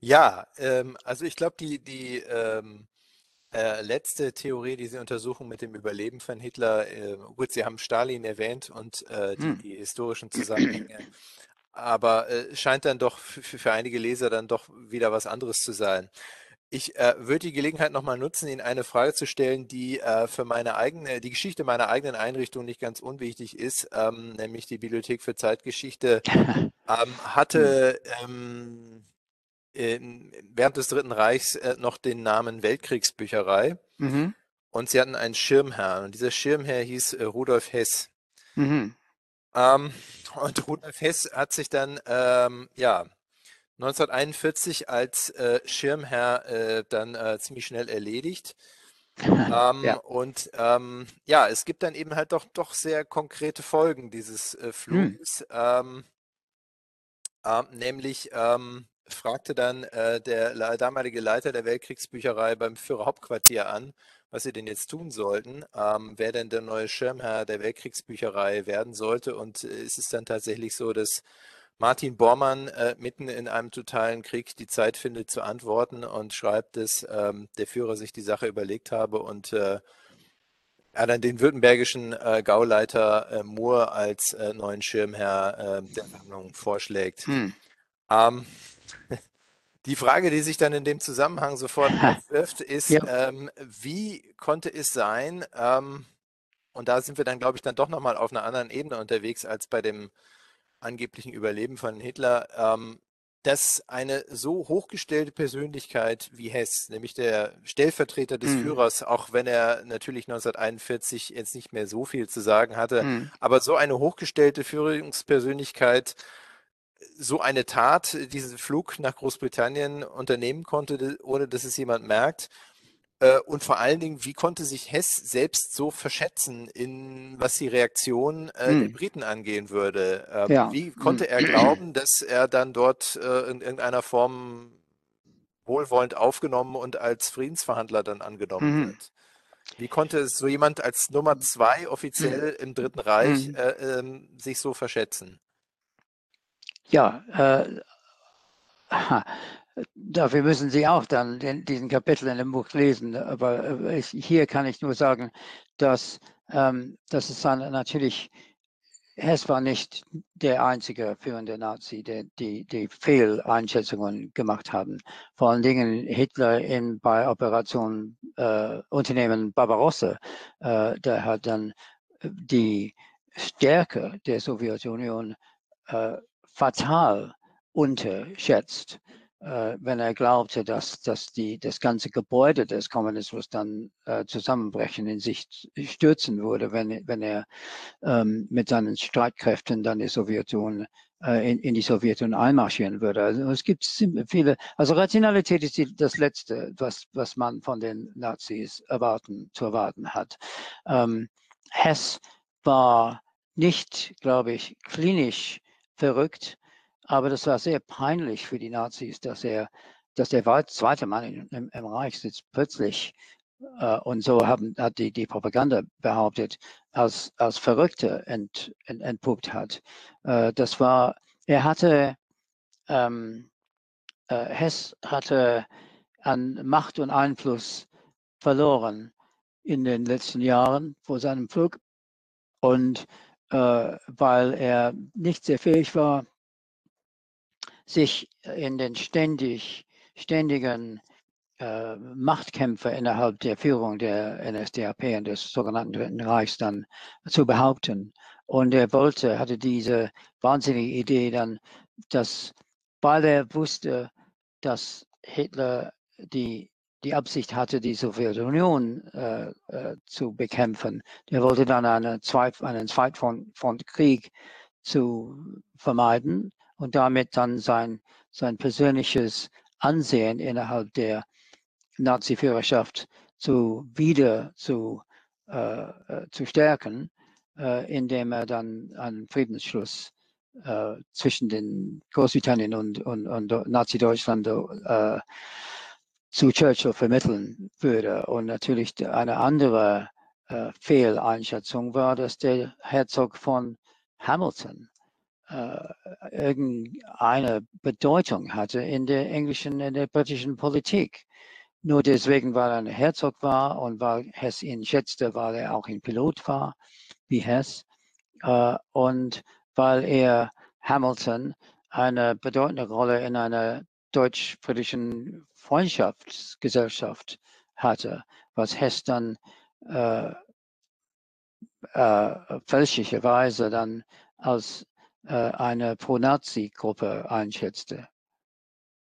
[SPEAKER 3] ja, ähm, also ich glaube, die, die ähm, äh, letzte Theorie, diese Untersuchung mit dem Überleben von Hitler, äh, gut, Sie haben Stalin erwähnt und äh, die, hm. die, historischen Zusammenhänge, aber äh, scheint dann doch für, für einige Leser dann doch wieder was anderes zu sein. Ich äh, würde die Gelegenheit nochmal nutzen, Ihnen eine Frage zu stellen, die äh, für meine eigene, die Geschichte meiner eigenen Einrichtung nicht ganz unwichtig ist, ähm, nämlich die Bibliothek für Zeitgeschichte ähm, hatte hm. ähm, während des Dritten Reichs äh, noch den Namen Weltkriegsbücherei mhm. und sie hatten einen Schirmherrn und dieser Schirmherr hieß äh, Rudolf Hess. Mhm. Ähm, und Rudolf Hess hat sich dann ähm, ja 1941 als äh, Schirmherr äh, dann äh, ziemlich schnell erledigt. ähm, ja. Und ähm, ja, es gibt dann eben halt doch, doch sehr konkrete Folgen dieses äh, hm. Fluges. Hm. Ähm, nämlich ähm, fragte dann äh, der damalige Leiter der Weltkriegsbücherei beim Führerhauptquartier an, was sie denn jetzt tun sollten, ähm, wer denn der neue Schirmherr der Weltkriegsbücherei werden sollte. Und äh, ist es dann tatsächlich so, dass Martin Bormann äh, mitten in einem totalen Krieg die Zeit findet zu antworten und schreibt, dass ähm, der Führer sich die Sache überlegt habe und äh, er dann den württembergischen äh, Gauleiter äh, Moore als äh, neuen Schirmherr äh, der Sammlung vorschlägt. Hm. Ähm, die Frage, die sich dann in dem Zusammenhang sofort aufwirft, ist, ja. ähm, wie konnte es sein, ähm, und da sind wir dann, glaube ich, dann doch nochmal auf einer anderen Ebene unterwegs als bei dem angeblichen Überleben von Hitler, ähm, dass eine so hochgestellte Persönlichkeit wie Hess, nämlich der Stellvertreter des mhm. Führers, auch wenn er natürlich 1941 jetzt nicht mehr so viel zu sagen hatte, mhm. aber so eine hochgestellte Führungspersönlichkeit so eine Tat, diesen Flug nach Großbritannien unternehmen konnte, ohne dass es jemand merkt, äh, und vor allen Dingen, wie konnte sich Hess selbst so verschätzen, in was die Reaktion äh, hm. der Briten angehen würde? Ähm, ja. Wie konnte hm. er glauben, dass er dann dort äh, in irgendeiner Form wohlwollend aufgenommen und als Friedensverhandler dann angenommen mhm. wird? Wie konnte so jemand als Nummer zwei offiziell im Dritten Reich mhm. äh, ähm, sich so verschätzen?
[SPEAKER 2] Ja, äh, Dafür müssen Sie auch dann den, diesen Kapitel in dem Buch lesen. Aber äh, ich, hier kann ich nur sagen, dass, ähm, dass es dann natürlich, Hess war nicht der einzige führende Nazi, der die, die Fehleinschätzungen gemacht haben. Vor allen Dingen Hitler in, bei Operation äh, Unternehmen Barbarossa, äh, der hat dann die Stärke der Sowjetunion äh, fatal unterschätzt. Äh, wenn er glaubte, dass, dass die, das ganze Gebäude des Kommunismus dann äh, zusammenbrechen, in sich stürzen würde, wenn, wenn er ähm, mit seinen Streitkräften dann die Sowjetunion äh, in, in die Sowjetunion einmarschieren würde. Also es gibt viele, also Rationalität ist die, das Letzte, was, was man von den Nazis erwarten, zu erwarten hat. Ähm, Hess war nicht, glaube ich, klinisch verrückt, aber das war sehr peinlich für die Nazis, dass er, dass der zweite Mann im, im Reich sitzt plötzlich äh, und so haben, hat die, die Propaganda behauptet, als, als Verrückte ent, ent, entpuppt hat. Äh, das war, er hatte, ähm, äh, Hess hatte an Macht und Einfluss verloren in den letzten Jahren vor seinem Flug. Und weil er nicht sehr fähig war, sich in den ständig, ständigen äh, Machtkämpfe innerhalb der Führung der NSDAP und des sogenannten Dritten Reichs dann zu behaupten. Und er wollte, hatte diese wahnsinnige Idee dann, dass, weil er wusste, dass Hitler die, die Absicht hatte, die Sowjetunion äh, äh, zu bekämpfen, der wollte dann eine Zweit, einen Zweitfrontkrieg zu vermeiden und damit dann sein, sein persönliches Ansehen innerhalb der Nazi-Führerschaft zu wieder zu, äh, äh, zu stärken, äh, indem er dann einen Friedensschluss äh, zwischen den Großbritannien und, und, und Nazi-Deutschland zu Churchill vermitteln würde. Und natürlich eine andere äh, Fehleinschätzung war, dass der Herzog von Hamilton irgendeine Bedeutung hatte in der englischen, in der britischen Politik. Nur deswegen, weil er ein Herzog war und weil Hess ihn schätzte, weil er auch ein Pilot war, wie Hess. Äh, und weil er Hamilton eine bedeutende Rolle in einer deutsch-britischen Freundschaftsgesellschaft hatte, was Hess dann äh, äh, fälschlicherweise dann als äh, eine Pro-Nazi-Gruppe einschätzte.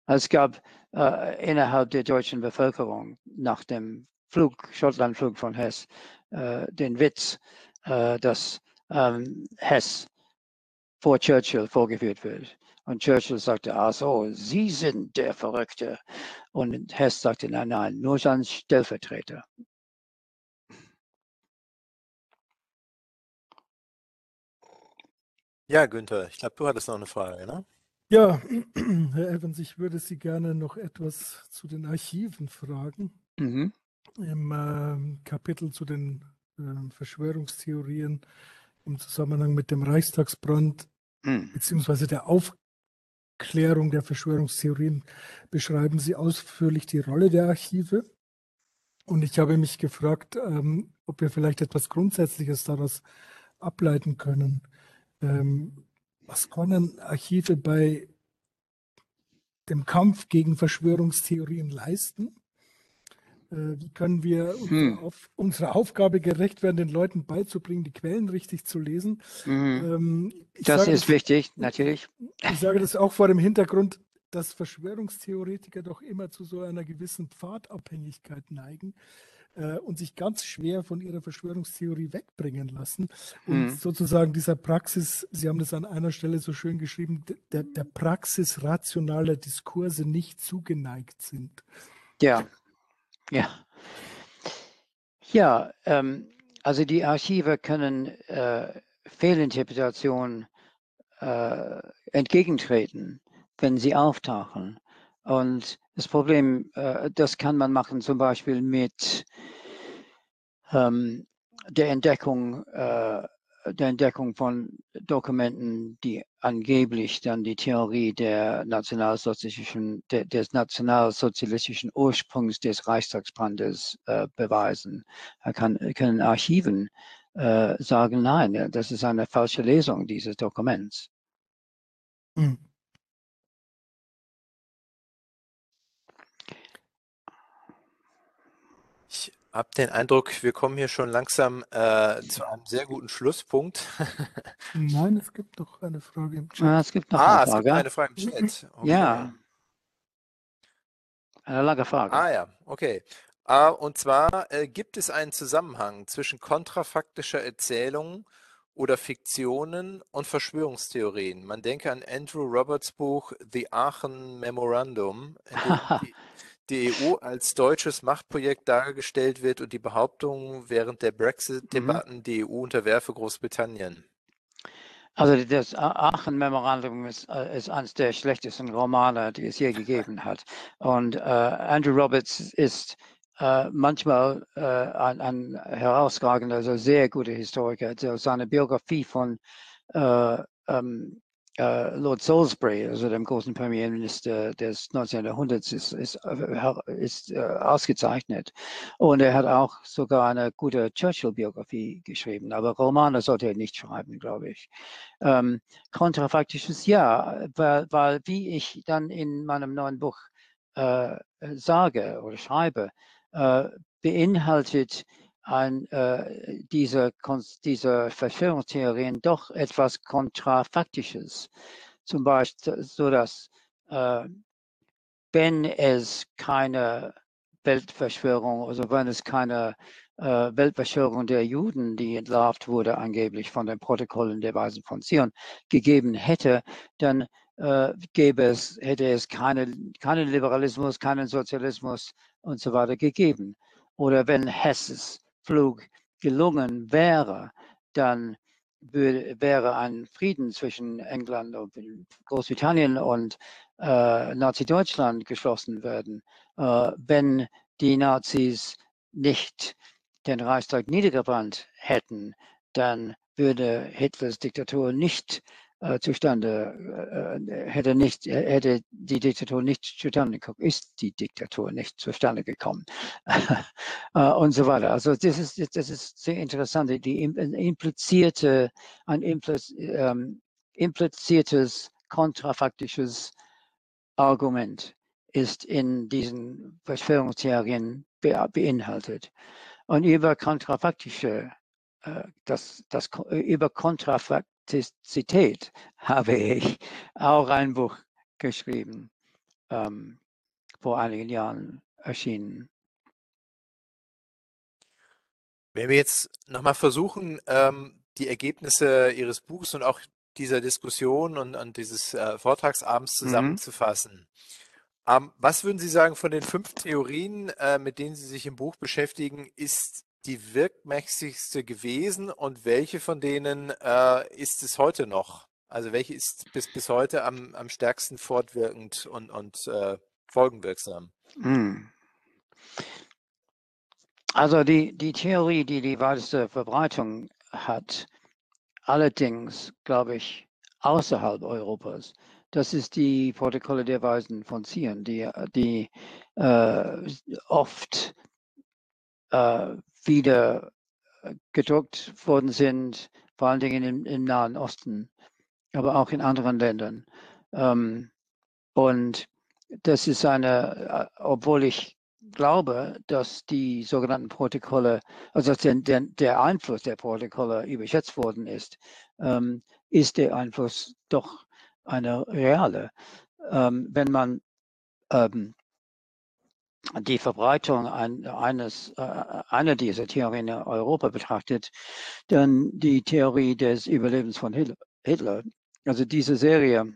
[SPEAKER 2] Es gab äh, innerhalb der deutschen Bevölkerung nach dem Flug, Schottlandflug von Hess, äh, den Witz, äh, dass ähm, Hess vor Churchill vorgeführt wird. Und Churchill sagte, ach so, Sie sind der Verrückte. Und Hess sagte, nein, nein, nur sein Stellvertreter.
[SPEAKER 3] Ja, Günther, ich glaube, du hattest noch eine Frage, ne?
[SPEAKER 1] Ja, Herr Evans, ich würde Sie gerne noch etwas zu den Archiven fragen.
[SPEAKER 2] Mhm.
[SPEAKER 1] Im äh, Kapitel zu den äh, Verschwörungstheorien im Zusammenhang mit dem Reichstagsbrand
[SPEAKER 2] Mhm.
[SPEAKER 1] beziehungsweise der Aufklärung der Verschwörungstheorien beschreiben Sie ausführlich die Rolle der Archive. Und ich habe mich gefragt, ähm, ob wir vielleicht etwas Grundsätzliches daraus ableiten können. Ähm, was können Archive bei dem Kampf gegen Verschwörungstheorien leisten? Äh, wie können wir
[SPEAKER 2] Hm.
[SPEAKER 1] auf, unserer Aufgabe gerecht werden, den Leuten beizubringen, die Quellen richtig zu lesen?
[SPEAKER 2] Mhm.
[SPEAKER 1] Ähm, ich
[SPEAKER 2] Das
[SPEAKER 1] sage
[SPEAKER 2] ist wichtig, natürlich.
[SPEAKER 1] ich sage das auch vor dem Hintergrund, dass Verschwörungstheoretiker doch immer zu so einer gewissen Pfadabhängigkeit neigen äh, und sich ganz schwer von ihrer Verschwörungstheorie wegbringen lassen. Und
[SPEAKER 2] Mhm.
[SPEAKER 1] sozusagen dieser Praxis, Sie haben das an einer Stelle so schön geschrieben, der, der Praxis rationaler Diskurse nicht zugeneigt sind.
[SPEAKER 2] Ja, ja. Ja, ähm, also die Archive können äh, Fehlinterpretationen äh, entgegentreten, wenn sie auftauchen. Und das Problem, äh, das kann man machen zum Beispiel mit ähm, der Entdeckung, äh, der Entdeckung von Dokumenten, die angeblich dann die Theorie der nationalsozialistischen, de, des nationalsozialistischen Ursprungs des Reichstagsbrandes äh, beweisen. Er kann, können Archiven äh, sagen, nein, das ist eine falsche Lesung dieses Dokuments.
[SPEAKER 1] Mhm.
[SPEAKER 3] Ich habe den Eindruck, wir kommen hier schon langsam äh, zu einem sehr guten Schlusspunkt.
[SPEAKER 1] Nein, es gibt noch eine Frage im Chat.
[SPEAKER 2] Ah, es gibt noch
[SPEAKER 3] ah,
[SPEAKER 2] eine
[SPEAKER 3] es gibt
[SPEAKER 2] Frage.
[SPEAKER 3] eine Frage im Chat. Okay.
[SPEAKER 2] Ja, eine lange Frage.
[SPEAKER 3] Ah ja, okay. Äh, und zwar äh, gibt es einen Zusammenhang zwischen kontrafaktischer Erzählung oder Fiktionen und Verschwörungstheorien. Man denke an Andrew Roberts Buch The Aachen Memorandum, in dem die, die EU als deutsches Machtprojekt dargestellt wird und die Behauptung während der Brexit-Debatten, die EU unterwerfe Großbritannien.
[SPEAKER 2] Also das Aachen-Memorandum ist, äh, ist eines der schlechtesten Romane, die es je gegeben hat. Und äh, Andrew Roberts ist äh, manchmal äh, ein, ein herausragender, also sehr guter Historiker. Also seine Biografie von äh, ähm, äh, Lord Salisbury, also dem großen Premierminister des 19. Jahrhunderts, ist, ist, äh, ist äh, ausgezeichnet. Und er hat auch sogar eine gute Churchill-Biografie geschrieben, aber Romane sollte er nicht schreiben, glaube ich. Ähm, kontrafaktisches Ja, weil, weil, wie ich dann in meinem neuen Buch äh, sage oder schreibe, äh, beinhaltet an äh, diese, diese Verschwörungstheorien doch etwas Kontrafaktisches. Zum Beispiel, so dass äh, wenn es keine Weltverschwörung, also wenn es keine äh, Weltverschwörung der Juden, die entlarvt wurde, angeblich von den Protokollen der Weisen von Zion, gegeben hätte, dann äh, gäbe es, hätte es keine, keinen Liberalismus, keinen Sozialismus und so weiter gegeben. Oder wenn Hesses Flug gelungen wäre, dann wäre ein Frieden zwischen England und Großbritannien und äh, Nazi-Deutschland geschlossen werden, äh, wenn die Nazis nicht den Reichstag niedergebrannt hätten, dann würde Hitlers Diktatur nicht äh, zustande, äh, hätte, nicht, hätte die Diktatur nicht zustande gekommen, ist die Diktatur nicht zustande gekommen äh, und so weiter. Also das ist, das ist sehr interessant, die implizierte, ein impliz, ähm, impliziertes, kontrafaktisches Argument ist in diesen Verschwörungstheorien beinhaltet. Und über kontrafaktische, das, das, über kontrafakt Authentizität habe ich auch ein Buch geschrieben, ähm, vor einigen Jahren erschienen.
[SPEAKER 3] Wenn wir jetzt nochmal versuchen, ähm, die Ergebnisse Ihres Buchs und auch dieser Diskussion und, und dieses äh, Vortragsabends mhm. zusammenzufassen. Mhm. Ähm, was würden Sie sagen von den fünf Theorien, äh, mit denen Sie sich im Buch beschäftigen, ist die wirkmächtigste gewesen und welche von denen äh, ist es heute noch? Also welche ist bis, bis heute am, am stärksten fortwirkend und, und äh, folgenwirksam? Hm.
[SPEAKER 2] Also die, die Theorie, die die weiteste Verbreitung hat, allerdings, glaube ich, außerhalb Europas, das ist die Protokolle der Weisen von Zion, die, die äh, oft äh, wieder äh, gedruckt worden sind, vor allen Dingen im, im Nahen Osten, aber auch in anderen Ländern. Ähm, und das ist eine, äh, obwohl ich glaube, dass die sogenannten Protokolle, also der, der, der Einfluss der Protokolle überschätzt worden ist, ähm, ist der Einfluss doch eine reale. Ähm, wenn man ähm, die Verbreitung eines, äh, einer dieser Theorien in Europa betrachtet, dann die Theorie des Überlebens von Hitler. Also diese Serie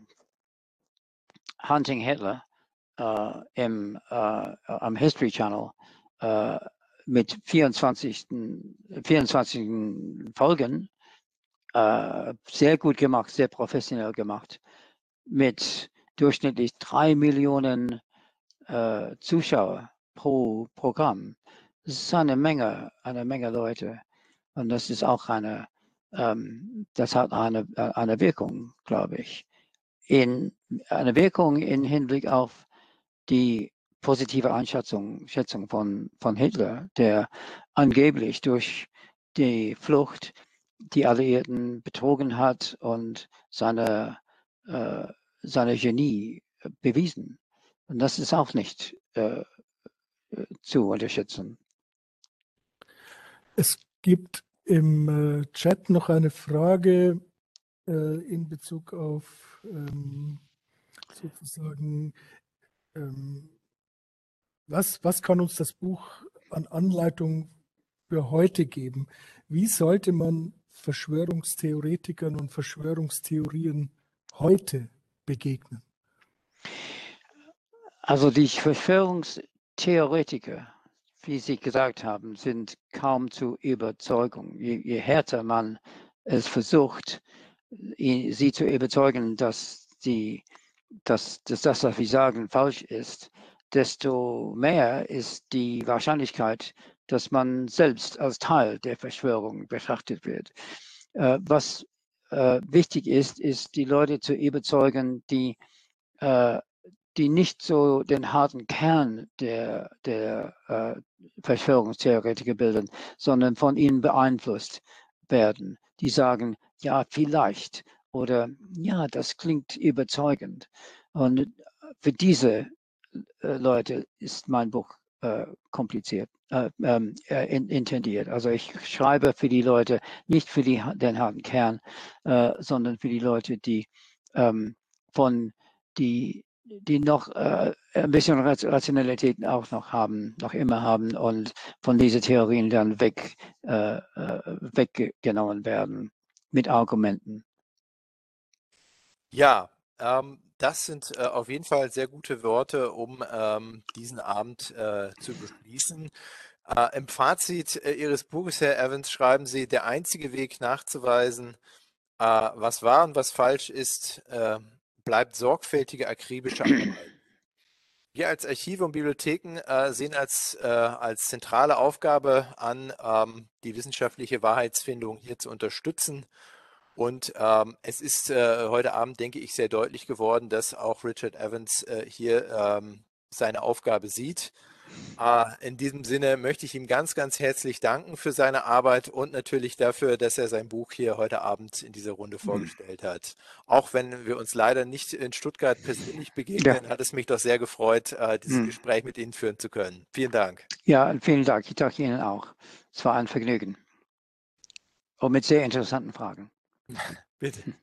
[SPEAKER 2] Hunting Hitler äh, im, äh, am History Channel äh, mit 24, 24 Folgen, äh, sehr gut gemacht, sehr professionell gemacht, mit durchschnittlich drei Millionen äh, Zuschauer pro Programm. Das ist eine Menge, eine Menge Leute. Und das ist auch eine, ähm, das hat eine, eine Wirkung, glaube ich. In, eine Wirkung im Hinblick auf die positive Einschätzung Schätzung von, von Hitler, der angeblich durch die Flucht die Alliierten betrogen hat und seine, äh, seine Genie bewiesen und das ist auch nicht äh, äh, zu unterschätzen.
[SPEAKER 1] Es gibt im äh, Chat noch eine Frage äh, in Bezug auf ähm, sozusagen, ähm, was, was kann uns das Buch an Anleitung für heute geben? Wie sollte man Verschwörungstheoretikern und Verschwörungstheorien heute begegnen?
[SPEAKER 2] Also die Verschwörungstheoretiker, wie Sie gesagt haben, sind kaum zu überzeugen. Je, je härter man es versucht, sie zu überzeugen, dass, die, dass, dass das, was sie sagen, falsch ist, desto mehr ist die Wahrscheinlichkeit, dass man selbst als Teil der Verschwörung betrachtet wird. Äh, was äh, wichtig ist, ist die Leute zu überzeugen, die, äh, die nicht so den harten Kern der, der äh, Verschwörungstheoretiker bilden, sondern von ihnen beeinflusst werden. Die sagen, ja, vielleicht oder ja, das klingt überzeugend. Und für diese äh, Leute ist mein Buch äh, kompliziert, äh, ähm, äh, in, intendiert. Also ich schreibe für die Leute, nicht für die, den harten Kern, äh, sondern für die Leute, die ähm, von die die noch äh, ein bisschen Rationalität auch noch haben, noch immer haben und von diesen Theorien dann weg, äh, weggenommen werden mit Argumenten.
[SPEAKER 3] Ja, ähm, das sind äh, auf jeden Fall sehr gute Worte, um ähm, diesen Abend äh, zu beschließen. Äh, Im Fazit äh, Ihres Buches, Herr Evans, schreiben Sie, der einzige Weg nachzuweisen, äh, was wahr und was falsch ist, äh, bleibt sorgfältige, akribische Arbeit. Wir als Archive und Bibliotheken sehen als, als zentrale Aufgabe an, ähm, die wissenschaftliche Wahrheitsfindung hier zu unterstützen und ähm, es ist äh, heute Abend, denke ich, sehr deutlich geworden, dass auch Richard Evans äh, hier ähm, seine Aufgabe sieht. Äh, in diesem Sinne möchte ich ihm ganz, ganz herzlich danken für seine Arbeit und natürlich dafür, dass er sein Buch hier heute Abend in dieser Runde mhm. vorgestellt hat. Auch wenn wir uns leider nicht in Stuttgart persönlich begegnen, ja. hat es mich doch sehr gefreut, äh, dieses mhm. Gespräch mit Ihnen führen zu können. Vielen Dank.
[SPEAKER 2] Ja, vielen Dank. Ich danke Ihnen auch. Es war ein Vergnügen. Und mit sehr interessanten Fragen.
[SPEAKER 3] Bitte.